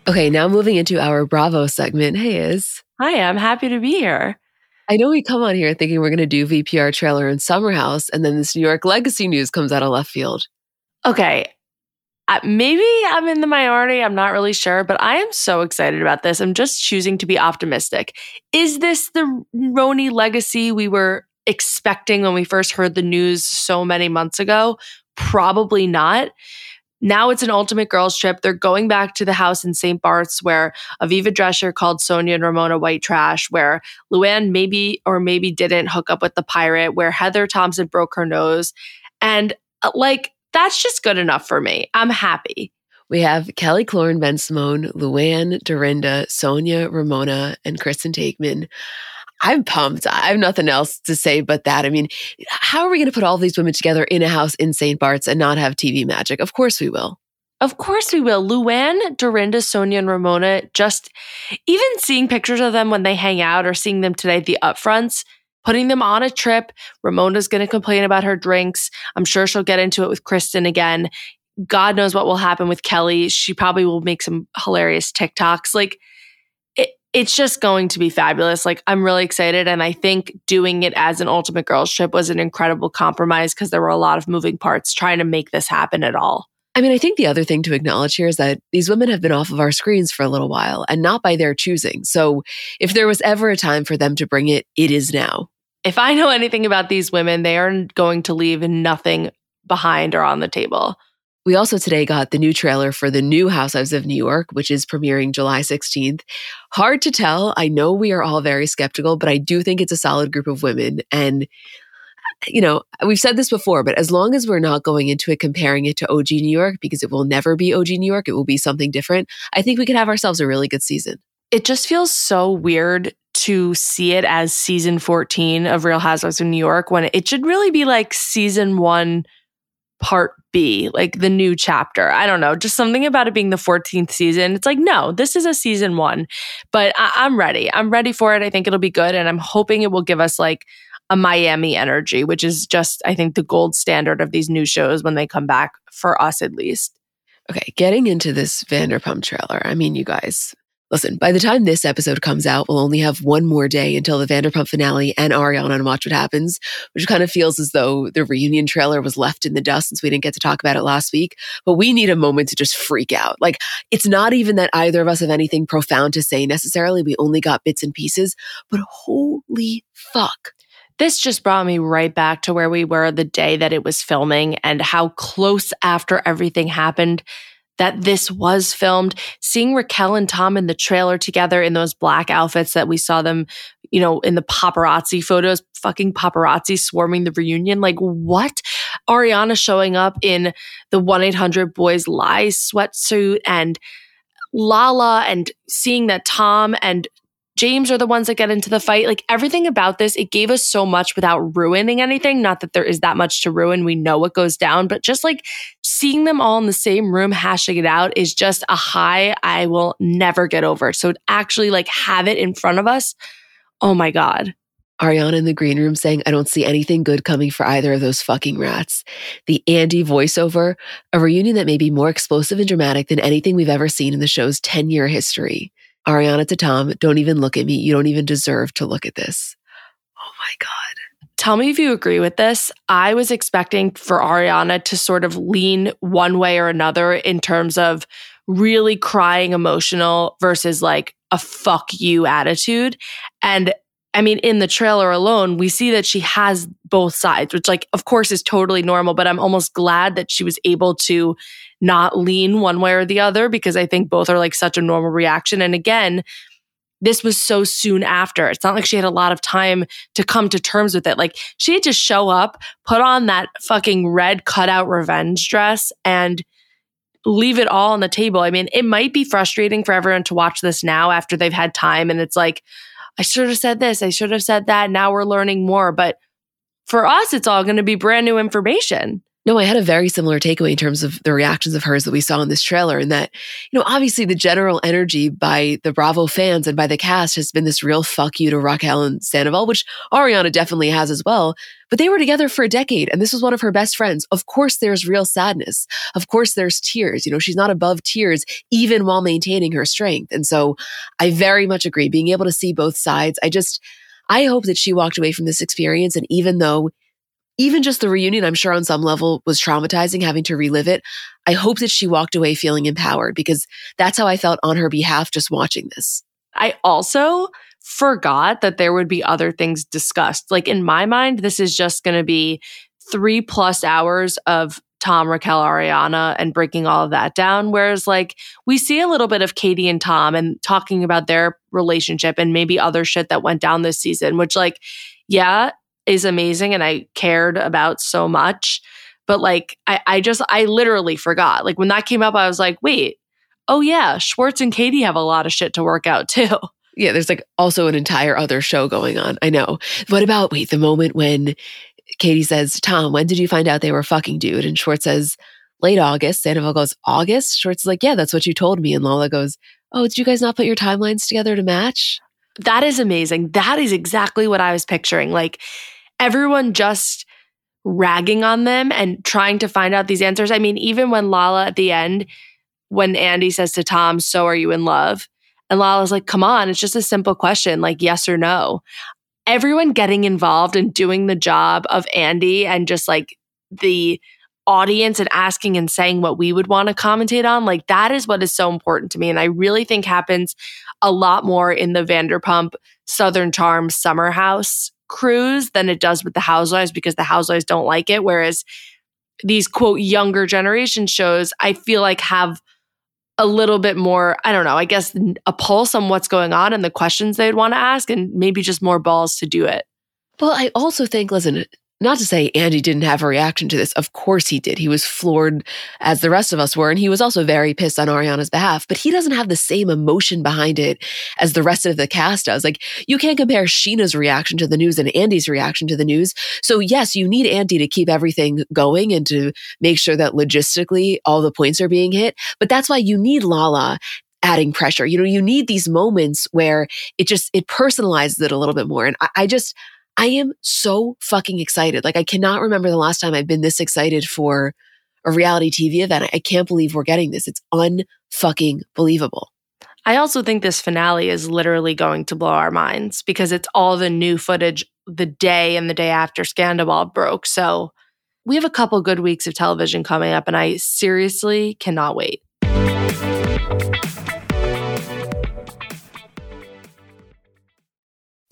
Okay, now moving into our Bravo segment. Hey, Iz. Hi, I'm happy to be here. I know we come on here thinking we're going to do VPR trailer in Summer House, and then this New York Legacy news comes out of left field. Okay, maybe I'm in the minority. I'm not really sure, but I am so excited about this. I'm just choosing to be optimistic. Is this the RHONY legacy we were expecting when we first heard the news so many months ago? Probably not. Now it's an ultimate girls trip. They're going back to the house in St. Bart's where Aviva Drescher called Sonja and Ramona white trash, where Luann maybe or maybe didn't hook up with the pirate, where Heather Thomson broke her nose. And uh, like that's just good enough for me. I'm happy. We have Kelly Killoren, Bensimon, Luann, Dorinda, Sonja, Ramona, and Kristen Taekman. I'm pumped. I have nothing else to say but that. I mean, how are we going to put all these women together in a house in St. Bart's and not have TV magic? Of course we will. Of course we will. Luann, Dorinda, Sonja, and Ramona, just even seeing pictures of them when they hang out or seeing them today at the upfronts, putting them on a trip. Ramona's going to complain about her drinks. I'm sure she'll get into it with Kristen again. God knows what will happen with Kelly. She probably will make some hilarious TikToks. Like, it, it's just going to be fabulous. Like, I'm really excited. And I think doing it as an Ultimate Girls trip was an incredible compromise because there were a lot of moving parts trying to make this happen at all. I mean, I think the other thing to acknowledge here is that these women have been off of our screens for a little while and not by their choosing. So if there was ever a time for them to bring it, it is now if I know anything about these women, they are going to leave nothing behind or on the table. We also today got the new trailer for the new Housewives of New York, which is premiering July 16th. Hard to tell. I know we are all very skeptical, but I do think it's a solid group of women. And, you know, we've said this before, but as long as we're not going into it comparing it to OG New York, because it will never be OG New York, it will be something different, I think we can have ourselves a really good season. It just feels so weird to see it as season 14 of Real Housewives of New York when it should really be like season one, part B, like the new chapter. I don't know, just something about it being the 14th season. It's like, no, this is a season one, but I- am ready. I'm ready for it. I think it'll be good. And I'm hoping it will give us like a Miami energy, which is just, I think, the gold standard of these new shows when they come back, for us at least. Okay, getting into this Vanderpump trailer. I mean, you guys, Listen, by the time this episode comes out, we'll only have one more day until the Vanderpump finale and Ariana and Watch What Happens, which kind of feels as though the reunion trailer was left in the dust since we didn't get to talk about it last week. But we need a moment to just freak out. Like, it's not even that either of us have anything profound to say necessarily. We only got bits and pieces, but holy fuck. This just brought me right back to where we were the day that it was filming and how close after everything happened that this was filmed. Seeing Raquel and Tom in the trailer together in those black outfits that we saw them, you know, in the paparazzi photos, fucking paparazzi swarming the reunion. Like, what? Ariana showing up in the 1 800 Boys Lies sweatsuit and Lala and seeing that Tom and James are the ones that get into the fight. Like everything about this, it gave us so much without ruining anything. Not that there is that much to ruin. We know what goes down, but just like seeing them all in the same room hashing it out is just a high I will never get over. So actually like have it in front of us, oh my God. Ariana in the green room saying, I don't see anything good coming for either of those fucking rats. The Andy voiceover, a reunion that may be more explosive and dramatic than anything we've ever seen in the show's 10 year history. Ariana to Tom, don't even look at me. You don't even deserve to look at this. Oh my God. Tell me if you agree with this. I was expecting for Ariana to sort of lean one way or another in terms of really crying emotional versus like a fuck you attitude. And I mean, in the trailer alone, we see that she has both sides, which, like, of course, is totally normal. But I'm almost glad that she was able to not lean one way or the other because I think both are like such a normal reaction. And again, this was so soon after. It's not like she had a lot of time to come to terms with it. Like she had to show up, put on that fucking red cutout revenge dress and leave it all on the table. I mean, it might be frustrating for everyone to watch this now after they've had time and it's like, I should have said this, I should have said that. Now we're learning more. But for us, it's all going to be brand new information. No, I had a very similar takeaway in terms of the reactions of hers that we saw in this trailer. And that, you know, obviously the general energy by the Bravo fans and by the cast has been this real fuck you to Raquel and Sandoval, which Ariana definitely has as well. But they were together for a decade and this was one of her best friends. Of course, there's real sadness. Of course, there's tears. You know, she's not above tears, even while maintaining her strength. And so I very much agree. Being able to see both sides, I just, I hope that she walked away from this experience. And even though even just the reunion, I'm sure on some level was traumatizing having to relive it. I hope that she walked away feeling empowered because that's how I felt on her behalf just watching this. I also forgot that there would be other things discussed. Like in my mind, this is just going to be three plus hours of Tom, Raquel, Ariana, and breaking all of that down. Whereas, like, we see a little bit of Katie and Tom and talking about their relationship and maybe other shit that went down this season, which, like, yeah, is amazing and I cared about so much. But like, I, I just, I literally forgot. Like, when that came up, I was like, wait, oh yeah, Schwartz and Katie have a lot of shit to work out too. Yeah, there's like also an entire other show going on. I know. What about, wait, the moment when Katie says, Tom, when did you find out they were fucking dude? And Schwartz says, late August. Sandoval goes, August? Schwartz is like, yeah, that's what you told me. And Lala goes, oh, did you guys not put your timelines together to match? That is amazing. That is exactly what I was picturing. Like, everyone just ragging on them and trying to find out these answers. I mean, even when Lala at the end, when Andy says to Tom, So are you in love? And Lala's like, Come on, it's just a simple question, like yes or no. Everyone getting involved and doing the job of Andy and just like the audience and asking and saying what we would want to commentate on, like that is what is so important to me. And I really think happens a lot more in the Vanderpump Southern Charm Summer House cruise than it does with the housewives because the housewives don't like it. Whereas these quote younger generation shows, I feel like have a little bit more, I don't know, I guess a pulse on what's going on and the questions they'd want to ask and maybe just more balls to do it. Well, I also think, listen, not to say Andy didn't have a reaction to this. Of course he did. He was floored as the rest of us were. And he was also very pissed on Ariana's behalf, but he doesn't have the same emotion behind it as the rest of the cast does. Like you can't compare Scheana's reaction to the news and Andy's reaction to the news. So yes, you need Andy to keep everything going and to make sure that logistically all the points are being hit. But that's why you need Lala adding pressure. You know, you need these moments where it just, it personalizes it a little bit more. And I, I just, I am so fucking excited. Like I cannot remember the last time I've been this excited for a reality TV event. I can't believe we're getting this. It's unfucking believable. I also think this finale is literally going to blow our minds because it's all the new footage the day and the day after Scandal broke. So we have a couple good weeks of television coming up, and I seriously cannot wait.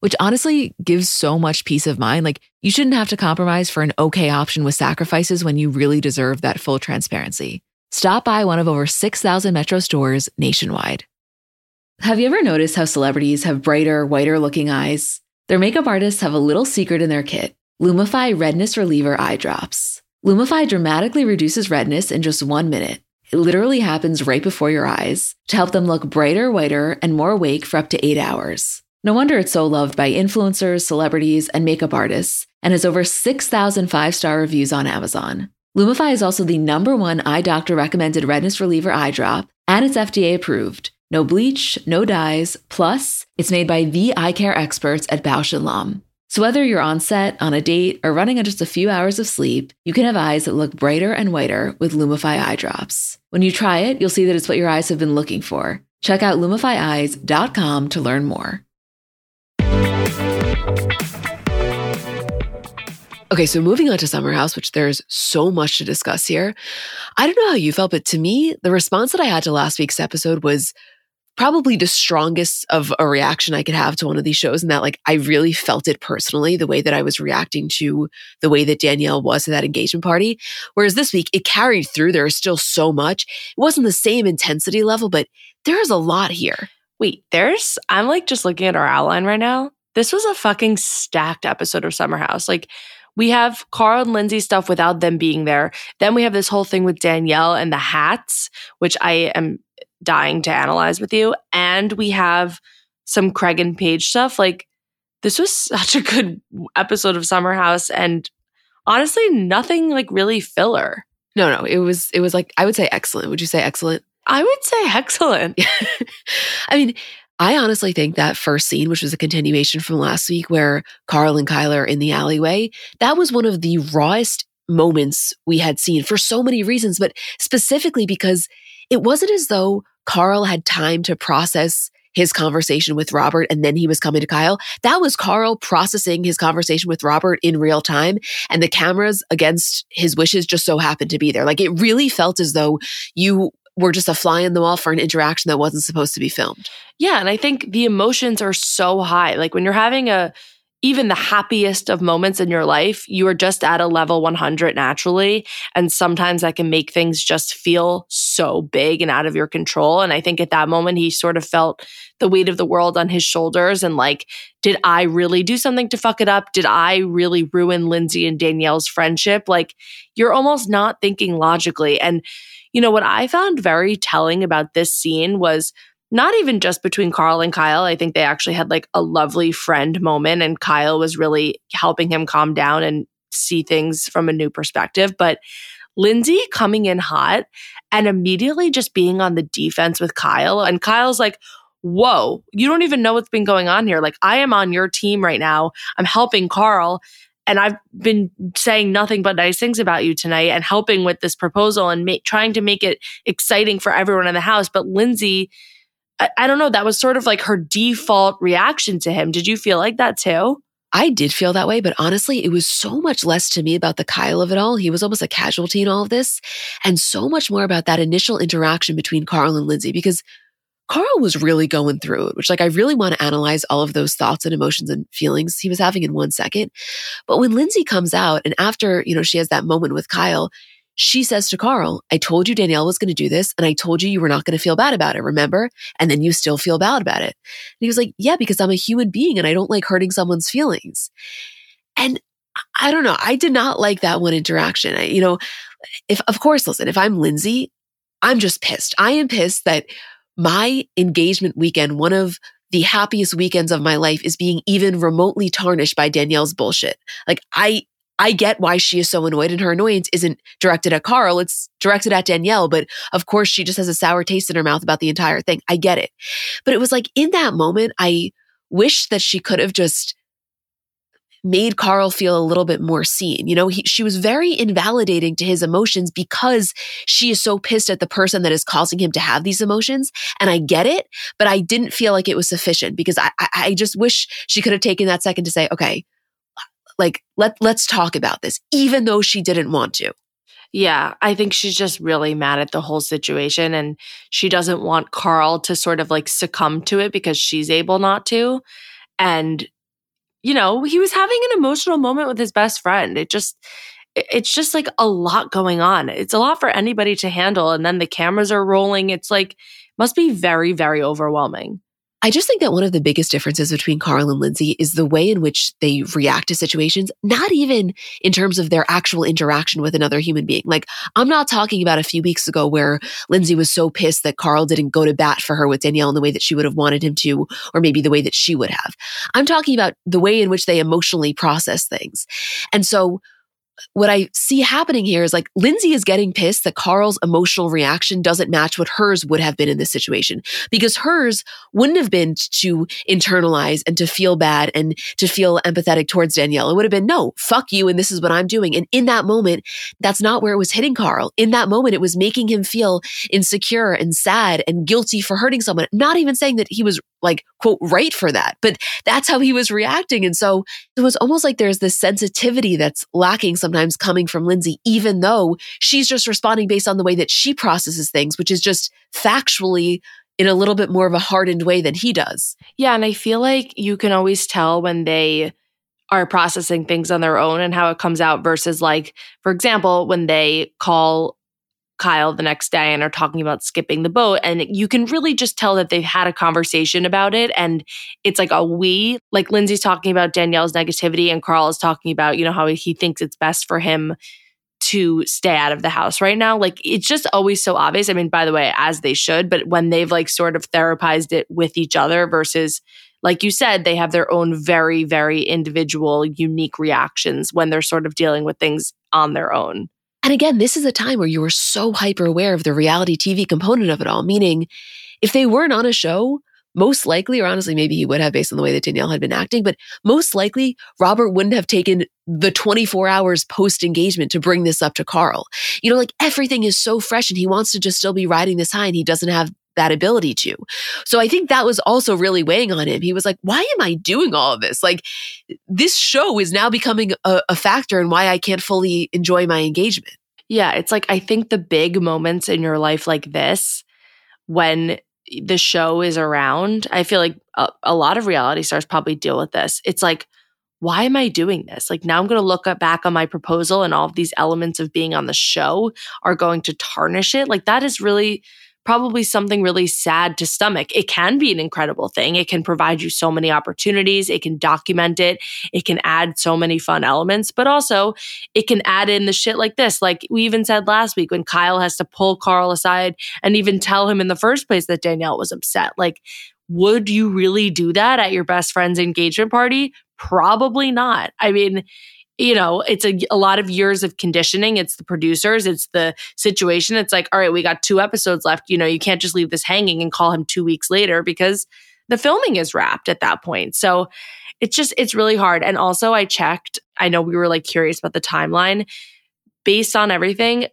which honestly gives so much peace of mind. Like you shouldn't have to compromise for an okay option with sacrifices when you really deserve that full transparency. Stop by one of over 6,000 Metro stores nationwide. Have you ever noticed how celebrities have brighter, whiter looking eyes? Their makeup artists have a little secret in their kit Lumify Redness Reliever Eye Drops. Lumify dramatically reduces redness in just one minute. It literally happens right before your eyes to help them look brighter, whiter, and more awake for up to eight hours. No wonder it's so loved by influencers, celebrities, and makeup artists, and has over 6,000 five star reviews on Amazon. Lumify is also the number one eye doctor recommended redness reliever eye drop, and it's FDA approved. No bleach, no dyes, plus, it's made by the eye care experts at Bausch & Lomb. So whether you're on set, on a date, or running on just a few hours of sleep, you can have eyes that look brighter and whiter with Lumify eye drops. When you try it, you'll see that it's what your eyes have been looking for. Check out lumifyeyes.com to learn more. Okay, so moving on to Summer House, which there's so much to discuss here. I don't know how you felt, but to me, the response that I had to last week's episode was probably the strongest of a reaction I could have to one of these shows. And that, like, I really felt it personally, the way that I was reacting to the way that Danielle was at that engagement party. Whereas this week, it carried through. There is still so much. It wasn't the same intensity level, but there is a lot here. Wait, there's, I'm like just looking at our outline right now. This was a fucking stacked episode of Summer House. Like, we have Carl and Lindsay stuff without them being there. Then we have this whole thing with Danielle and the hats, which I am dying to analyze with you. And we have some Craig and Paige stuff. Like, this was such a good episode of Summer House. And honestly, nothing like really filler. No, no, it was, it was like, I would say excellent. Would you say excellent? I would say excellent. I mean, I honestly think that first scene, which was a continuation from last week where Carl and Kyle are in the alleyway, that was one of the rawest moments we had seen for so many reasons, but specifically because it wasn't as though Carl had time to process his conversation with Robert and then he was coming to Kyle. That was Carl processing his conversation with Robert in real time. And the cameras against his wishes just so happened to be there. Like it really felt as though you were just a fly in the wall for an interaction that wasn't supposed to be filmed. Yeah. And I think the emotions are so high. Like when you're having a, even the happiest of moments in your life, you are just at a level 100 naturally. And sometimes that can make things just feel so big and out of your control. And I think at that moment, he sort of felt the weight of the world on his shoulders. And like, did I really do something to fuck it up? Did I really ruin Lindsay and Danielle's friendship? Like, you're almost not thinking logically. And you know, what I found very telling about this scene was not even just between Carl and Kyle. I think they actually had like a lovely friend moment, and Kyle was really helping him calm down and see things from a new perspective. But Lindsay coming in hot and immediately just being on the defense with Kyle. And Kyle's like, whoa, you don't even know what's been going on here. Like, I am on your team right now. I'm helping Carl. And I've been saying nothing but nice things about you tonight and helping with this proposal and trying to make it exciting for everyone in the house. But Lindsay, I, I don't know, that was sort of like her default reaction to him. Did you feel like that too? I did feel that way, but honestly, it was so much less to me about the Kyle of it all. He was almost a casualty in all of this, and so much more about that initial interaction between Carl and Lindsay because Carl was really going through it, which like I really want to analyze all of those thoughts and emotions and feelings he was having in one second. But when Lindsay comes out and after, you know, she has that moment with Kyle, she says to Carl, I told you Danielle was going to do this and I told you you were not going to feel bad about it, remember? And then you still feel bad about it. And he was like, yeah, because I'm a human being and I don't like hurting someone's feelings. And I don't know. I did not like that one interaction. I, you know, if, of course, listen, if I'm Lindsay, I'm just pissed. I am pissed that my engagement weekend, one of the happiest weekends of my life is being even remotely tarnished by Danielle's bullshit. Like I, I get why she is so annoyed and her annoyance isn't directed at Carl. It's directed at Danielle. But of course she just has a sour taste in her mouth about the entire thing. I get it. But it was like in that moment, I wish that she could have just made Carl feel a little bit more seen. You know, he, she was very invalidating to his emotions because she is so pissed at the person that is causing him to have these emotions. And I get it, but I didn't feel like it was sufficient because I, I, I just wish she could have taken that second to say, okay, like let let's talk about this, even though she didn't want to. Yeah, I think she's just really mad at the whole situation and she doesn't want Carl to sort of like succumb to it because she's able not to. And you know, he was having an emotional moment with his best friend. It just, it's just like a lot going on. It's a lot for anybody to handle. And then the cameras are rolling. It's like, must be very, very overwhelming. I just think that one of the biggest differences between Carl and Lindsay is the way in which they react to situations, not even in terms of their actual interaction with another human being. Like, I'm not talking about a few weeks ago where Lindsay was so pissed that Carl didn't go to bat for her with Danielle in the way that she would have wanted him to, or maybe the way that she would have. I'm talking about the way in which they emotionally process things. And so, what I see happening here is like Lindsay is getting pissed that Carl's emotional reaction doesn't match what hers would have been in this situation because hers wouldn't have been to internalize and to feel bad and to feel empathetic towards Danielle. It would have been, no, fuck you. And this is what I'm doing. And in that moment, that's not where it was hitting Carl. In that moment, it was making him feel insecure and sad and guilty for hurting someone. Not even saying that he was like, quote, right for that, but that's how he was reacting. And so it was almost like there's this sensitivity that's lacking sometimes coming from Lindsay, even though she's just responding based on the way that she processes things, which is just factually in a little bit more of a hardened way than he does. Yeah. And I feel like you can always tell when they are processing things on their own and how it comes out versus like, for example, when they call Kyle the next day and are talking about skipping the boat. And you can really just tell that they've had a conversation about it. And it's like a we, like Lindsay's talking about Danielle's negativity and Carl is talking about, you know, how he thinks it's best for him to stay out of the house right now. Like it's just always so obvious. I mean, by the way, as they should, but when they've like sort of therapized it with each other versus like you said, they have their own very, very individual, unique reactions when they're sort of dealing with things on their own. And again, this is a time where you were so hyper aware of the reality TV component of it all, meaning if they weren't on a show, most likely, or honestly, maybe he would have based on the way that Danielle had been acting, but most likely Robert wouldn't have taken the 24 hours post engagement to bring this up to Carl. You know, like everything is so fresh and he wants to just still be riding this high and he doesn't have that ability to. So I think that was also really weighing on him. He was like, why am I doing all of this? Like, this show is now becoming a, a factor in why I can't fully enjoy my engagement. Yeah, it's like I think the big moments in your life like this, when the show is around, I feel like a, a lot of reality stars probably deal with this. It's like, why am I doing this? Like now I'm going to look back on my proposal and all of these elements of being on the show are going to tarnish it. Like that is really probably something really sad to stomach. It can be an incredible thing. It can provide you so many opportunities. It can document it. It can add so many fun elements, but also it can add in the shit like this. Like we even said last week when Kyle has to pull Carl aside and even tell him in the first place that Danielle was upset. Like, would you really do that at your best friend's engagement party? Probably not. I mean, you know, it's a, a lot of years of conditioning. It's the producers, it's the situation. It's like, all right, we got two episodes left. You know, you can't just leave this hanging and call him two weeks later because the filming is wrapped at that point. So it's just, it's really hard. And also, I checked, I know we were like curious about the timeline. Based on everything,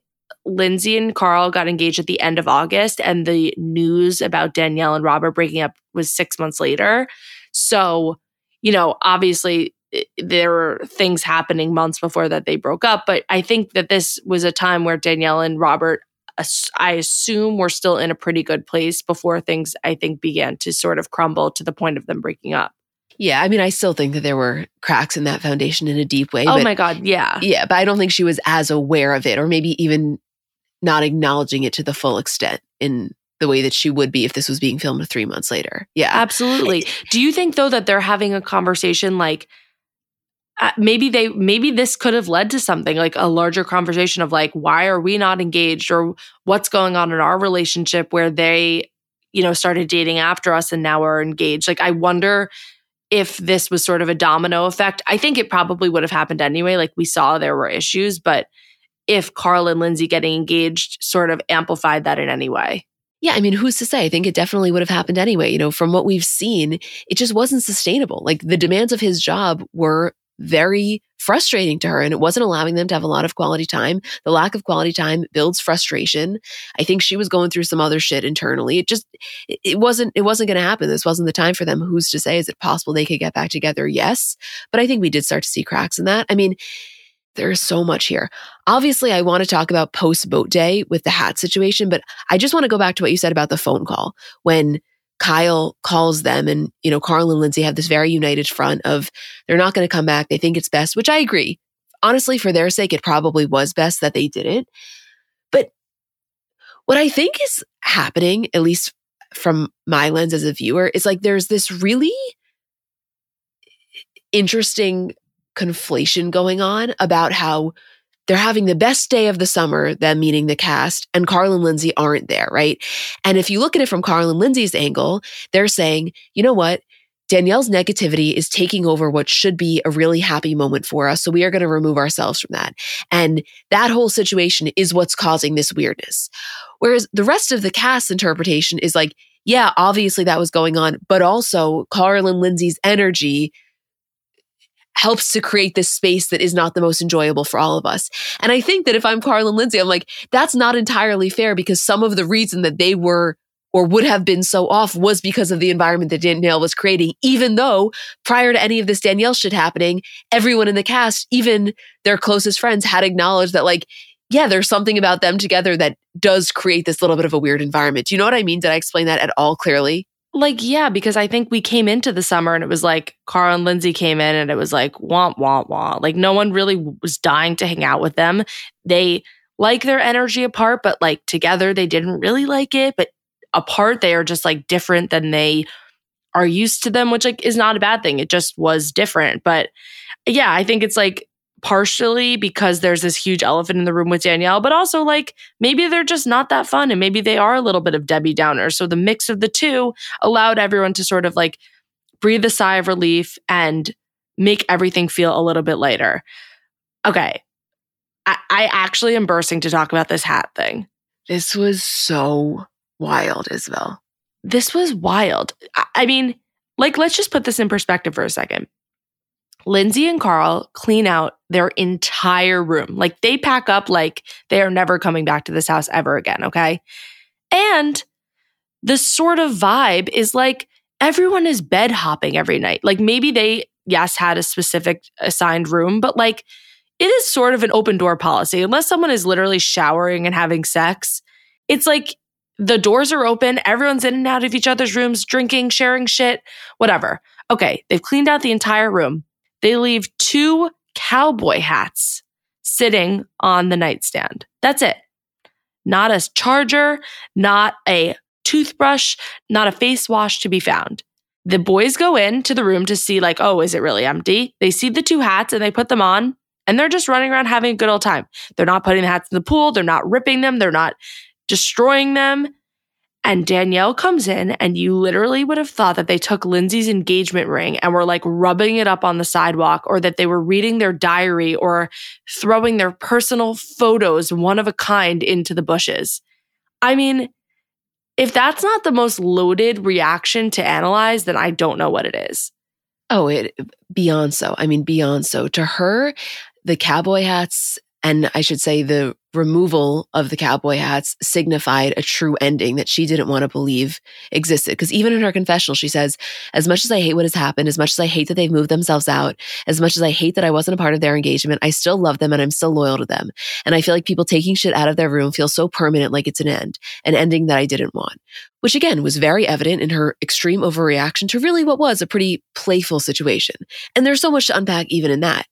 Lindsay and Carl got engaged at the end of August, and the news about Danielle and Robert breaking up was six months later. So, you know, obviously there were things happening months before that they broke up. But I think that this was a time where Danielle and Robert, I assume, were still in a pretty good place before things, I think, began to sort of crumble to the point of them breaking up. Yeah, I mean, I still think that there were cracks in that foundation in a deep way. Oh my God, yeah. Yeah, but I don't think she was as aware of it or maybe even not acknowledging it to the full extent in the way that she would be if this was being filmed three months later. Yeah. Absolutely. Do you think, though, that they're having a conversation like, uh, maybe they maybe this could have led to something like a larger conversation of like why are we not engaged or what's going on in our relationship where they you know started dating after us and now are engaged like i wonder if this was sort of a domino effect i think it probably would have happened anyway like we saw there were issues but if carl and lindsay getting engaged sort of amplified that in any way yeah, I mean, who's to say? I think it definitely would have happened anyway. You know, from what we've seen, it just wasn't sustainable. Like the demands of his job were very frustrating to her and it wasn't allowing them to have a lot of quality time. The lack of quality time builds frustration. I think she was going through some other shit internally. It just it wasn't it wasn't going to happen. This wasn't the time for them. Who's to say is it possible they could get back together? Yes. But I think we did start to see cracks in that. I mean, there's so much here. Obviously, I want to talk about post boat day with the hat situation, but I just want to go back to what you said about the phone call when Kyle calls them and, you know, Carl and Lindsay have this very united front of they're not going to come back. They think it's best, which I agree. Honestly, for their sake, it probably was best that they didn't. But what I think is happening, at least from my lens as a viewer, is like there's this really interesting conflation going on about how they're having the best day of the summer, them meeting the cast, and Carl and Lindsay aren't there, right? And if you look at it from Carl and Lindsay's angle, they're saying, you know what? Danielle's negativity is taking over what should be a really happy moment for us. So we are going to remove ourselves from that. And that whole situation is what's causing this weirdness. Whereas the rest of the cast interpretation is like, yeah, obviously that was going on, but also Carl and Lindsay's energy helps to create this space that is not the most enjoyable for all of us. And I think that if I'm Carl and Lindsay, I'm like, that's not entirely fair because some of the reason that they were or would have been so off was because of the environment that Danielle was creating, even though prior to any of this Danielle shit happening, everyone in the cast, even their closest friends, had acknowledged that, like, yeah, there's something about them together that does create this little bit of a weird environment. Do you know what I mean? Did I explain that at all clearly? Like, yeah, because I think we came into the summer and it was like Carl and Lindsay came in and it was like womp, womp, womp. Like, no one really was dying to hang out with them. They like their energy apart, but like together, they didn't really like it. But apart, they are just like different than they are used to them, which like is not a bad thing. It just was different. But yeah, I think it's like partially because there's this huge elephant in the room with Danielle, but also like maybe they're just not that fun and maybe they are a little bit of Debbie Downer. So the mix of the two allowed everyone to sort of like breathe a sigh of relief and make everything feel a little bit lighter. Okay. I, I actually am bursting to talk about this hat thing. This was so wild, Isabel. This was wild. I, I mean, like, let's just put this in perspective for a second. Lindsay and Carl clean out their entire room. Like they pack up like they are never coming back to this house ever again. Okay. And the sort of vibe is like everyone is bed hopping every night. Like maybe they, yes, had a specific assigned room, but like it is sort of an open door policy. Unless someone is literally showering and having sex, it's like the doors are open, everyone's in and out of each other's rooms, drinking, sharing shit, whatever. Okay, they've cleaned out the entire room. They leave two cowboy hats sitting on the nightstand. That's it. Not a charger, not a toothbrush, not a face wash to be found. The boys go into the room to see, like, oh, is it really empty? They see the two hats and they put them on and they're just running around having a good old time. They're not putting the hats in the pool, they're not ripping them, they're not destroying them. And Danielle comes in, and you literally would have thought that they took Lindsay's engagement ring and were like rubbing it up on the sidewalk, or that they were reading their diary or throwing their personal photos, one of a kind, into the bushes. I mean, if that's not the most loaded reaction to analyze, then I don't know what it is. Oh, it beyond so. I mean, beyond so. To her, the cowboy hats and I should say the removal of the cowboy hats signified a true ending that she didn't want to believe existed. Because even in her confessional, she says, as much as I hate what has happened, as much as I hate that they've moved themselves out, as much as I hate that I wasn't a part of their engagement, I still love them and I'm still loyal to them. And I feel like people taking shit out of their room feel so permanent, like it's an end, an ending that I didn't want. Which again was very evident in her extreme overreaction to really what was a pretty playful situation. And there's so much to unpack even in that.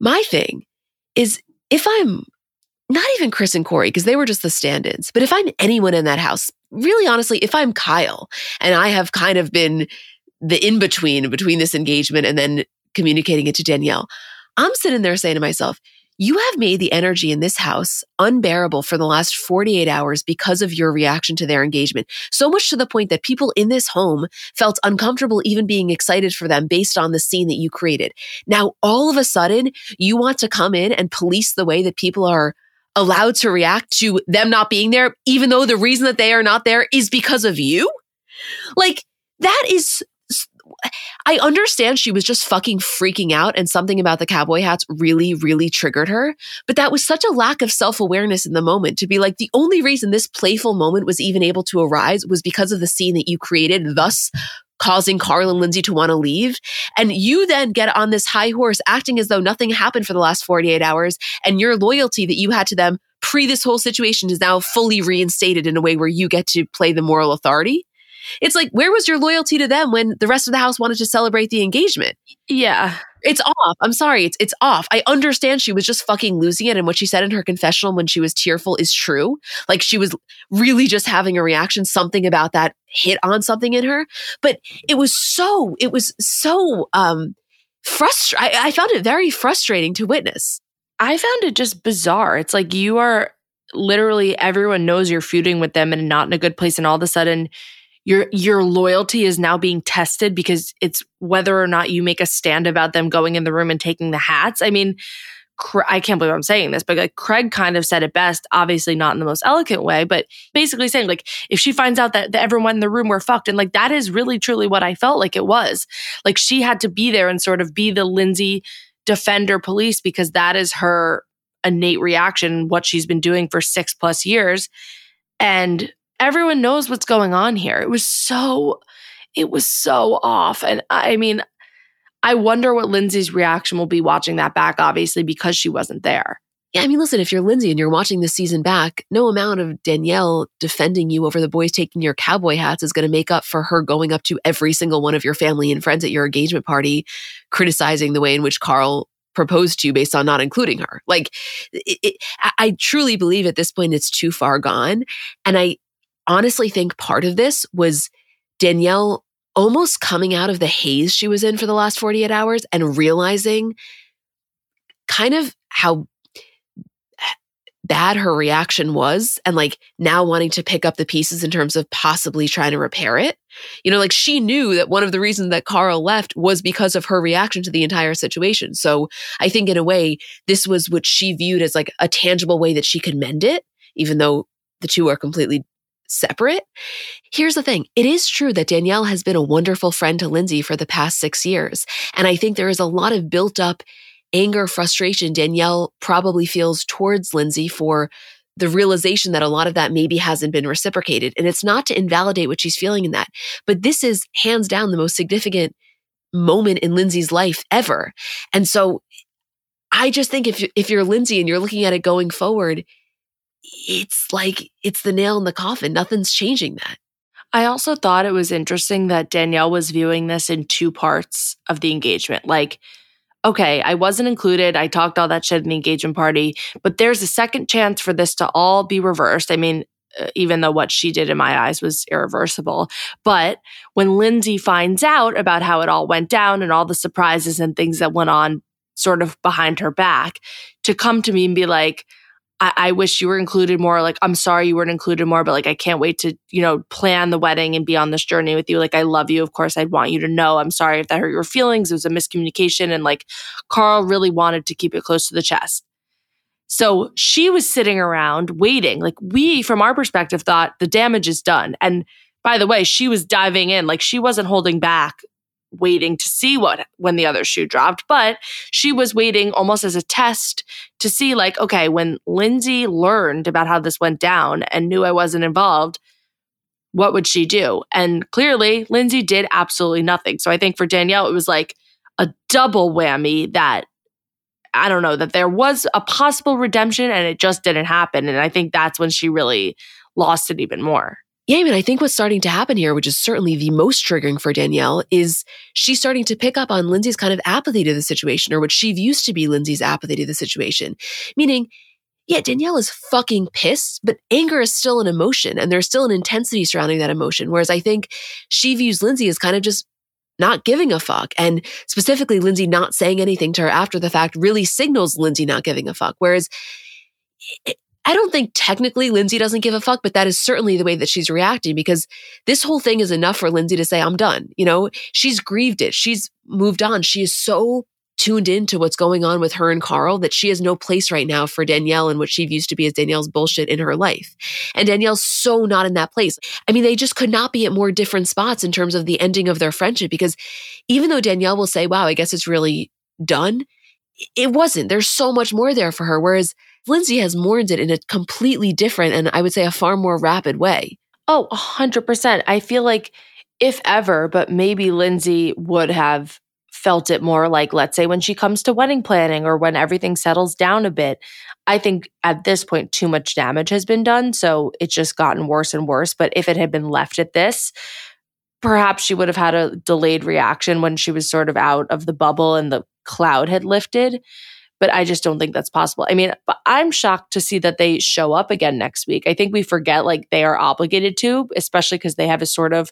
My thing is if I'm not even Chris and Corey, because they were just the stand ins, but if I'm anyone in that house, really honestly, if I'm Kyle and I have kind of been the in between between this engagement and then communicating it to Danielle, I'm sitting there saying to myself, you have made the energy in this house unbearable for the last 48 hours because of your reaction to their engagement. So much to the point that people in this home felt uncomfortable even being excited for them based on the scene that you created. Now, all of a sudden, you want to come in and police the way that people are allowed to react to them not being there, even though the reason that they are not there is because of you? Like, that is I understand she was just fucking freaking out and something about the cowboy hats really, really triggered her. But that was such a lack of self awareness in the moment to be like, the only reason this playful moment was even able to arise was because of the scene that you created, thus causing Carl and Lindsay to want to leave. And you then get on this high horse acting as though nothing happened for the last 48 hours. And your loyalty that you had to them pre this whole situation is now fully reinstated in a way where you get to play the moral authority. It's like, where was your loyalty to them when the rest of the house wanted to celebrate the engagement? Yeah. It's off. I'm sorry. It's it's off. I understand she was just fucking losing it. And what she said in her confessional when she was tearful is true. Like she was really just having a reaction. Something about that hit on something in her. But it was so, it was so um frustrating. I found it very frustrating to witness. I found it just bizarre. It's like you are literally everyone knows you're feuding with them and not in a good place. And all of a sudden your your loyalty is now being tested because it's whether or not you make a stand about them going in the room and taking the hats. I mean, I can't believe I'm saying this, but like Craig kind of said it best, obviously not in the most eloquent way, but basically saying like if she finds out that, that everyone in the room were fucked, and like that is really truly what I felt like it was. Like she had to be there and sort of be the Lindsay defender police because that is her innate reaction, what she's been doing for six plus years. And everyone knows what's going on here. It was so, it was so off. And I mean, I wonder what Lindsay's reaction will be watching that back, obviously, because she wasn't there. Yeah, I mean, listen, if you're Lindsay and you're watching this season back, no amount of Danielle defending you over the boys taking your cowboy hats is going to make up for her going up to every single one of your family and friends at your engagement party, criticizing the way in which Carl proposed to you based on not including her. Like, it, it, I truly believe at this point it's too far gone. And I, honestly think part of this was Danielle almost coming out of the haze she was in for the last 48 hours and realizing kind of how bad her reaction was and like now wanting to pick up the pieces in terms of possibly trying to repair it. You know, like she knew that one of the reasons that Carl left was because of her reaction to the entire situation. So I think in a way, this was what she viewed as like a tangible way that she could mend it, even though the two are completely separate. Here's the thing it is true that Danielle has been a wonderful friend to Lindsay for the past six years. And I think there is a lot of built up anger, frustration Danielle probably feels towards Lindsay for the realization that a lot of that maybe hasn't been reciprocated. And it's not to invalidate what she's feeling in that, but this is hands down the most significant moment in Lindsay's life ever. And so I just think if, if you're Lindsay and you're looking at it going forward, it's like it's the nail in the coffin. Nothing's changing that. I also thought it was interesting that Danielle was viewing this in two parts of the engagement. Like, okay, I wasn't included. I talked all that shit in the engagement party, but there's a second chance for this to all be reversed. I mean, uh, even though what she did in my eyes was irreversible. But when Lindsay finds out about how it all went down and all the surprises and things that went on sort of behind her back, to come to me and be like, I, I wish you were included more. Like, I'm sorry you weren't included more, but like, I can't wait to, you know, plan the wedding and be on this journey with you. Like, I love you. Of course, I'd want you to know. I'm sorry if that hurt your feelings. It was a miscommunication. And like, Carl really wanted to keep it close to the chest. So she was sitting around waiting. Like, we, from our perspective, thought the damage is done. And by the way, she was diving in, like, she wasn't holding back waiting to see what when the other shoe dropped, but she was waiting almost as a test to see like, okay, when Lindsay learned about how this went down and knew I wasn't involved, what would she do? And clearly, Lindsay did absolutely nothing. So I think for Danielle, it was like a double whammy that I don't know, that there was a possible redemption and it just didn't happen. And I think that's when she really lost it even more. Yeah, I mean, I think what's starting to happen here, which is certainly the most triggering for Danielle, is she's starting to pick up on Lindsay's kind of apathy to the situation, or what she views to be Lindsay's apathy to the situation. Meaning, yeah, Danielle is fucking pissed, but anger is still an emotion and there's still an intensity surrounding that emotion. Whereas I think she views Lindsay as kind of just not giving a fuck. And specifically, Lindsay not saying anything to her after the fact really signals Lindsay not giving a fuck. Whereas I don't think technically Lindsay doesn't give a fuck, but that is certainly the way that she's reacting because this whole thing is enough for Lindsay to say, I'm done. You know, she's grieved it. She's moved on. She is so tuned into what's going on with her and Carl that she has no place right now for Danielle and what she views to be as Danielle's bullshit in her life. And Danielle's so not in that place. I mean, they just could not be at more different spots in terms of the ending of their friendship because even though Danielle will say, wow, I guess it's really done, it wasn't. There's so much more there for her. Whereas Lindsay has mourned it in a completely different and I would say a far more rapid way. Oh, 100%. I feel like if ever, but maybe Lindsay would have felt it more like, let's say, when she comes to wedding planning or when everything settles down a bit. I think at this point, too much damage has been done. So it's just gotten worse and worse. But if it had been left at this, perhaps she would have had a delayed reaction when she was sort of out of the bubble and the cloud had lifted but I just don't think that's possible. I mean, I'm shocked to see that they show up again next week. I think we forget like they are obligated to, especially because they have a sort of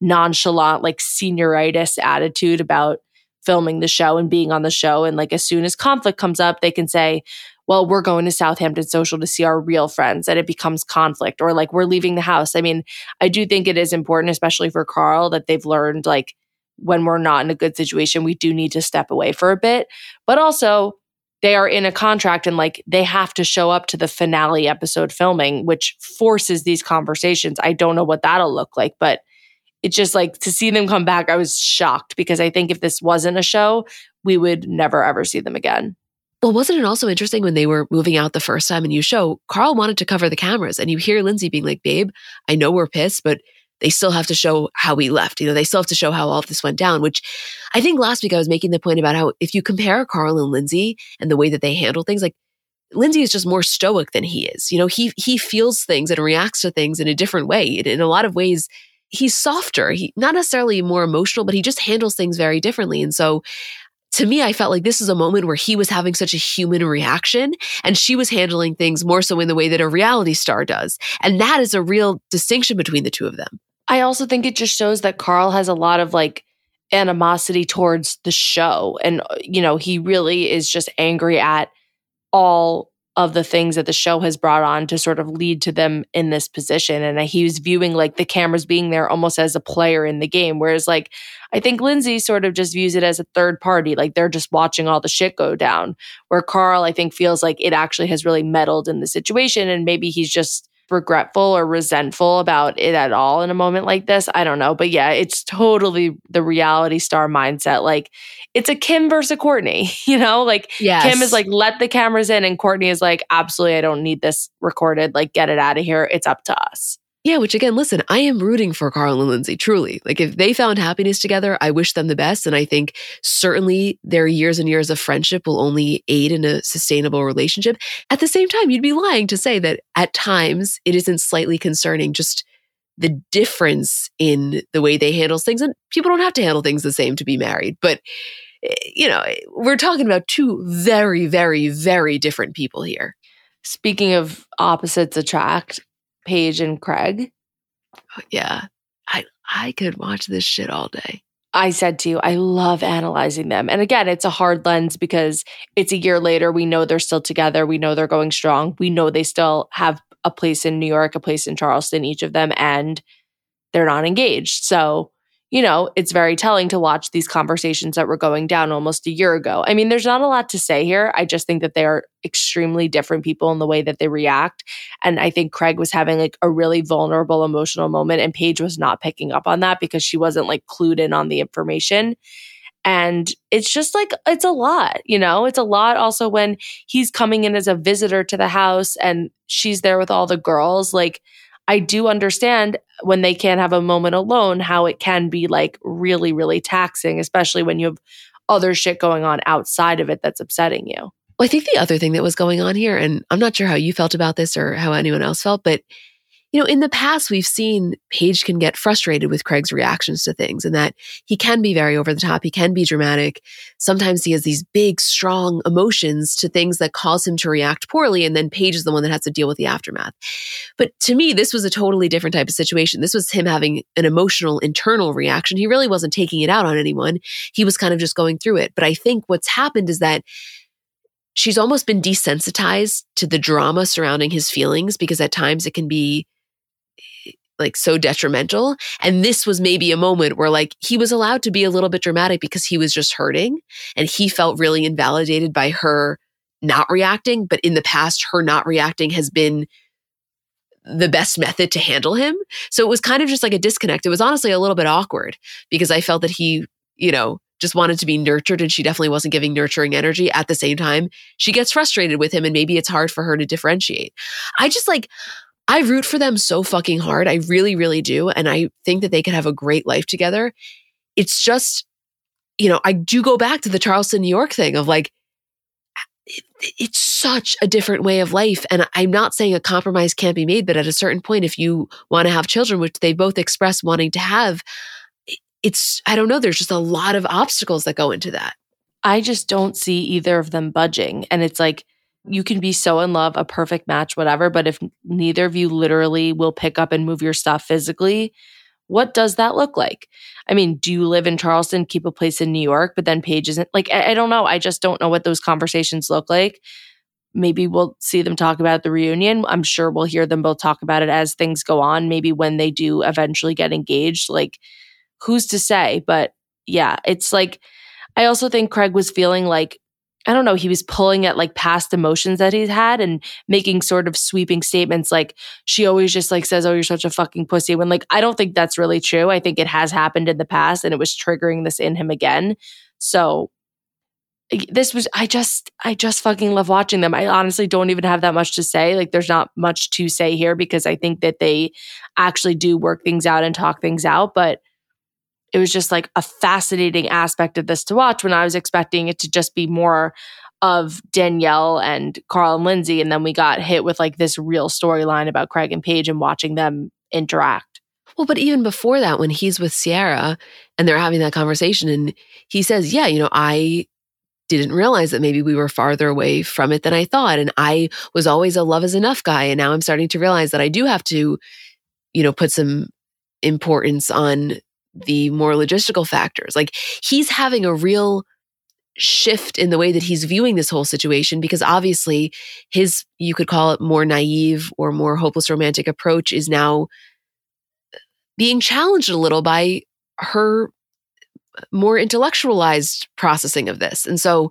nonchalant, like senioritis attitude about filming the show and being on the show. And like as soon as conflict comes up, they can say, well, we're going to Southampton Social to see our real friends, and it becomes conflict, or like we're leaving the house. I mean, I do think it is important, especially for Carl, that they've learned like when we're not in a good situation, we do need to step away for a bit. But also, they are in a contract and like they have to show up to the finale episode filming, which forces these conversations. I don't know what that'll look like, but it's just like to see them come back, I was shocked because I think if this wasn't a show, we would never ever see them again. Well, wasn't it also interesting when they were moving out the first time and you show Carl wanted to cover the cameras and you hear Lindsay being like, babe, I know we're pissed, but they still have to show how we left. You know, they still have to show how all of this went down, which I think last week I was making the point about how if you compare Carl and Lindsay and the way that they handle things, like Lindsay is just more stoic than he is. You know, he he feels things and reacts to things in a different way. In a lot of ways, he's softer. He not necessarily more emotional, but he just handles things very differently. And so to me, I felt like this is a moment where he was having such a human reaction and she was handling things more so in the way that a reality star does. And that is a real distinction between the two of them. I also think it just shows that Carl has a lot of like animosity towards the show. And, uh, you know, he really is just angry at all of the things that the show has brought on to sort of lead to them in this position. And he was viewing like the cameras being there almost as a player in the game. Whereas, like, I think Lindsay sort of just views it as a third party, like they're just watching all the shit go down. Where Carl, I think, feels like it actually has really meddled in the situation. And maybe he's just regretful or resentful about it at all in a moment like this. I don't know. But yeah, it's totally the reality star mindset. Like it's a Kim versus Kourtney, you know? Like yes. Kim is like, let the cameras in, and Kourtney is like, absolutely, I don't need this recorded. Like, get it out of here. It's up to us. Yeah, which again, listen, I am rooting for Carl and Lindsay, truly. Like, if they found happiness together, I wish them the best. And I think certainly their years and years of friendship will only aid in a sustainable relationship. At the same time, you'd be lying to say that at times it isn't slightly concerning just the difference in the way they handle things. And people don't have to handle things the same to be married. But, eh, you know, we're talking about two very, very, very different people here. Speaking of opposites attract, Paige and Craig. Yeah. I I could watch this shit all day. I said to you, I love analyzing them. And again, it's a hard lens because it's a year later. We know they're still together. We know they're going strong. We know they still have a place in New York, a place in Charleston, each of them, and they're not engaged. So you know, it's very telling to watch these conversations that were going down almost a year ago. I mean, there's not a lot to say here. I just think that they are extremely different people in the way that they react. And I think Craig was having like a really vulnerable emotional moment, and Paige was not picking up on that because she wasn't like clued in on the information. And it's just like, it's a lot, you know? It's a lot also when he's coming in as a visitor to the house and she's there with all the girls. Like, I do understand when they can't have a moment alone how it can be like really, really taxing, especially when you have other shit going on outside of it that's upsetting you. Well, I think the other thing that was going on here, and I'm not sure how you felt about this or how anyone else felt, but you know, in the past, we've seen Paige can get frustrated with Craig's reactions to things and that he can be very over the top. He can be dramatic. Sometimes he has these big, strong emotions to things that cause him to react poorly. And then Paige is the one that has to deal with the aftermath. But to me, this was a totally different type of situation. This was him having an emotional internal reaction. He really wasn't taking it out on anyone. He was kind of just going through it. But I think what's happened is that she's almost been desensitized to the drama surrounding his feelings because at times it can be like so detrimental. And this was maybe a moment where like he was allowed to be a little bit dramatic because he was just hurting and he felt really invalidated by her not reacting. But in the past, her not reacting has been the best method to handle him. So it was kind of just like a disconnect. It was honestly a little bit awkward because I felt that he, you know, just wanted to be nurtured and she definitely wasn't giving nurturing energy. At the same time, she gets frustrated with him and maybe it's hard for her to differentiate. I just like, I root for them so fucking hard. I really, really do. And I think that they could have a great life together. It's just, you know, I do go back to the Charleston, New York thing of like, it, it's such a different way of life. And I'm not saying a compromise can't be made, but at a certain point, if you want to have children, which they both express wanting to have, it's, I don't know, there's just a lot of obstacles that go into that. I just don't see either of them budging. And it's like, you can be so in love, a perfect match, whatever. But if neither of you literally will pick up and move your stuff physically, what does that look like? I mean, do you live in Charleston, keep a place in New York, but then Paige isn't like, I, I don't know. I just don't know what those conversations look like. Maybe we'll see them talk about the reunion. I'm sure we'll hear them both talk about it as things go on. Maybe when they do eventually get engaged, like who's to say? But yeah, it's like, I also think Craig was feeling like I don't know, he was pulling at like past emotions that he's had and making sort of sweeping statements like she always just like says, Oh, you're such a fucking pussy. When like I don't think that's really true. I think it has happened in the past and it was triggering this in him again. So this was I just I just fucking love watching them. I honestly don't even have that much to say. Like there's not much to say here because I think that they actually do work things out and talk things out, but it was just like a fascinating aspect of this to watch when I was expecting it to just be more of Danielle and Carl and Lindsay. And then we got hit with like this real storyline about Craig and Paige and watching them interact. Well, but even before that, when he's with Ciara and they're having that conversation, and he says, Yeah, you know, I didn't realize that maybe we were farther away from it than I thought. And I was always a love is enough guy. And now I'm starting to realize that I do have to, you know, put some importance on the more logistical factors. Like he's having a real shift in the way that he's viewing this whole situation because obviously his you could call it more naive or more hopeless romantic approach is now uh, being challenged a little by her uh, more intellectualized processing of this. And so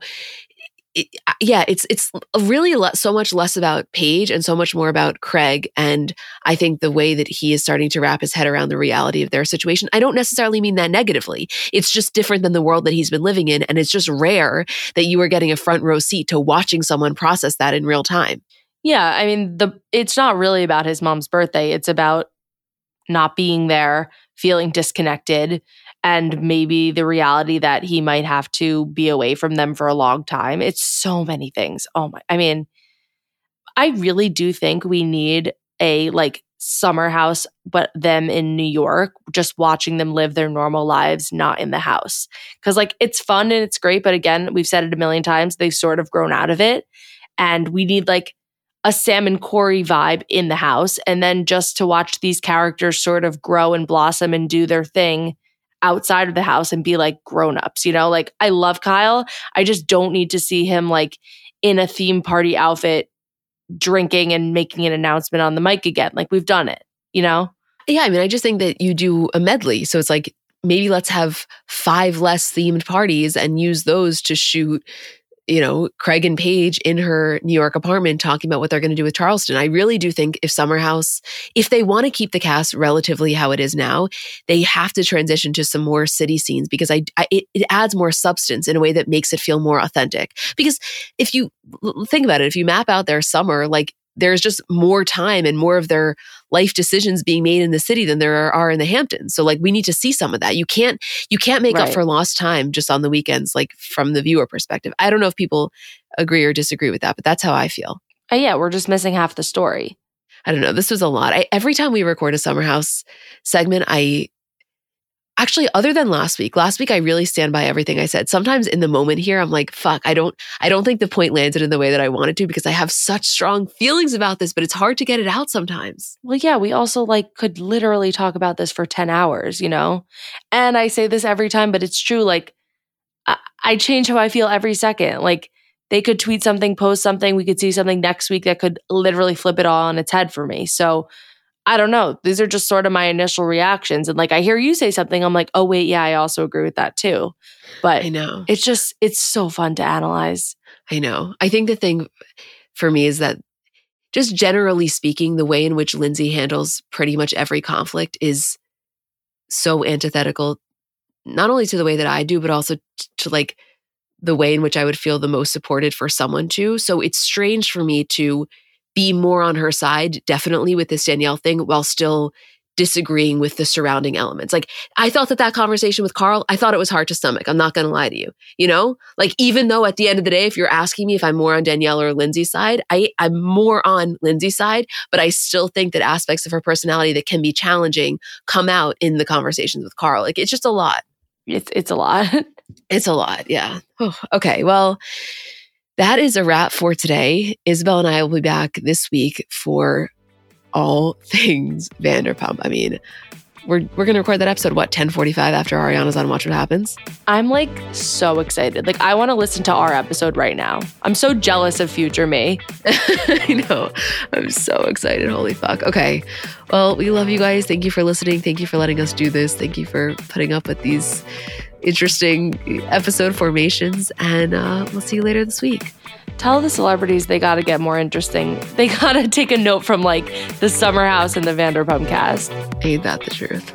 it, yeah, it's it's really le- so much less about Paige and so much more about Craig. And I think the way that he is starting to wrap his head around the reality of their situation, I don't necessarily mean that negatively. It's just different than the world that he's been living in, and it's just rare that you are getting a front row seat to watching someone process that in real time. Yeah, I mean the it's not really about his mom's birthday. It's about not being there, feeling disconnected, and maybe the reality that he might have to be away from them for a long time. It's so many things. Oh my, I mean, I really do think we need a like summer house, but them in New York, just watching them live their normal lives, not in the house. Cause like it's fun and it's great. But again, we've said it a million times, they've sort of grown out of it. And we need like a Sam and Corey vibe in the house. And then just to watch these characters sort of grow and blossom and do their thing outside of the house and be like grown-ups, you know? Like I love Kyle. I just don't need to see him like in a theme party outfit drinking and making an announcement on the mic again. Like we've done it, you know? Yeah, I mean, I just think that you do a medley. So it's like maybe let's have five less themed parties and use those to shoot you know, Craig and Paige in her New York apartment talking about what they're going to do with Charleston. I really do think if Summer House, if they want to keep the cast relatively how it is now, they have to transition to some more city scenes because I, I it, it adds more substance in a way that makes it feel more authentic. Because if you think about it, if you map out their summer, like there's just more time and more of their life decisions being made in the city than there are in the Hamptons. So like we need to see some of that. You can't you can't make right. up for lost time just on the weekends like from the viewer perspective. I don't know if people agree or disagree with that, but that's how I feel. Uh, yeah, we're just missing half the story. I don't know. This was a lot. I, every time we record a summer house segment, I actually other than last week last week i really stand by everything i said. Sometimes in the moment here i'm like fuck i don't i don't think the point landed in the way that i wanted to because i have such strong feelings about this but it's hard to get it out sometimes. Well yeah we also like could literally talk about this for 10 hours you know? And i say this every time but it's true like I, I change how i feel every second. Like they could tweet something post something we could see something next week that could literally flip it all on its head for me. So I don't know. These are just sort of my initial reactions. And like I hear you say something, I'm like, oh wait, yeah, I also agree with that too. But I know. It's just it's so fun to analyze. I know. I think the thing for me is that just generally speaking, the way in which Lindsay handles pretty much every conflict is so antithetical, not only to the way that I do, but also to, to like the way in which I would feel the most supported for someone to. So it's strange for me to be more on her side, definitely with this Danielle thing, while still disagreeing with the surrounding elements. Like I thought that that conversation with Carl, I thought it was hard to stomach. I'm not going to lie to you. You know, like even though at the end of the day, if you're asking me if I'm more on Danielle or Lindsay's side, I I'm more on Lindsay's side, but I still think that aspects of her personality that can be challenging come out in the conversations with Carl. Like it's just a lot. It's it's a lot. it's a lot. Yeah. Oh, okay. Well, that is a wrap for today. Isabel and I will be back this week for all things Vanderpump. I mean, we're we're gonna record that episode what 1045 after Ariana's on Watch What Happens. I'm like so excited. Like I want to listen to our episode right now. I'm so jealous of future me. I know. I'm so excited. Holy fuck. Okay. Well, we love you guys. Thank you for listening. Thank you for letting us do this. Thank you for putting up with these interesting episode formations. And uh, we'll see you later this week. Tell the celebrities they got to get more interesting. They got to take a note from like the Summer House and the Vanderpump cast. Ain't that the truth?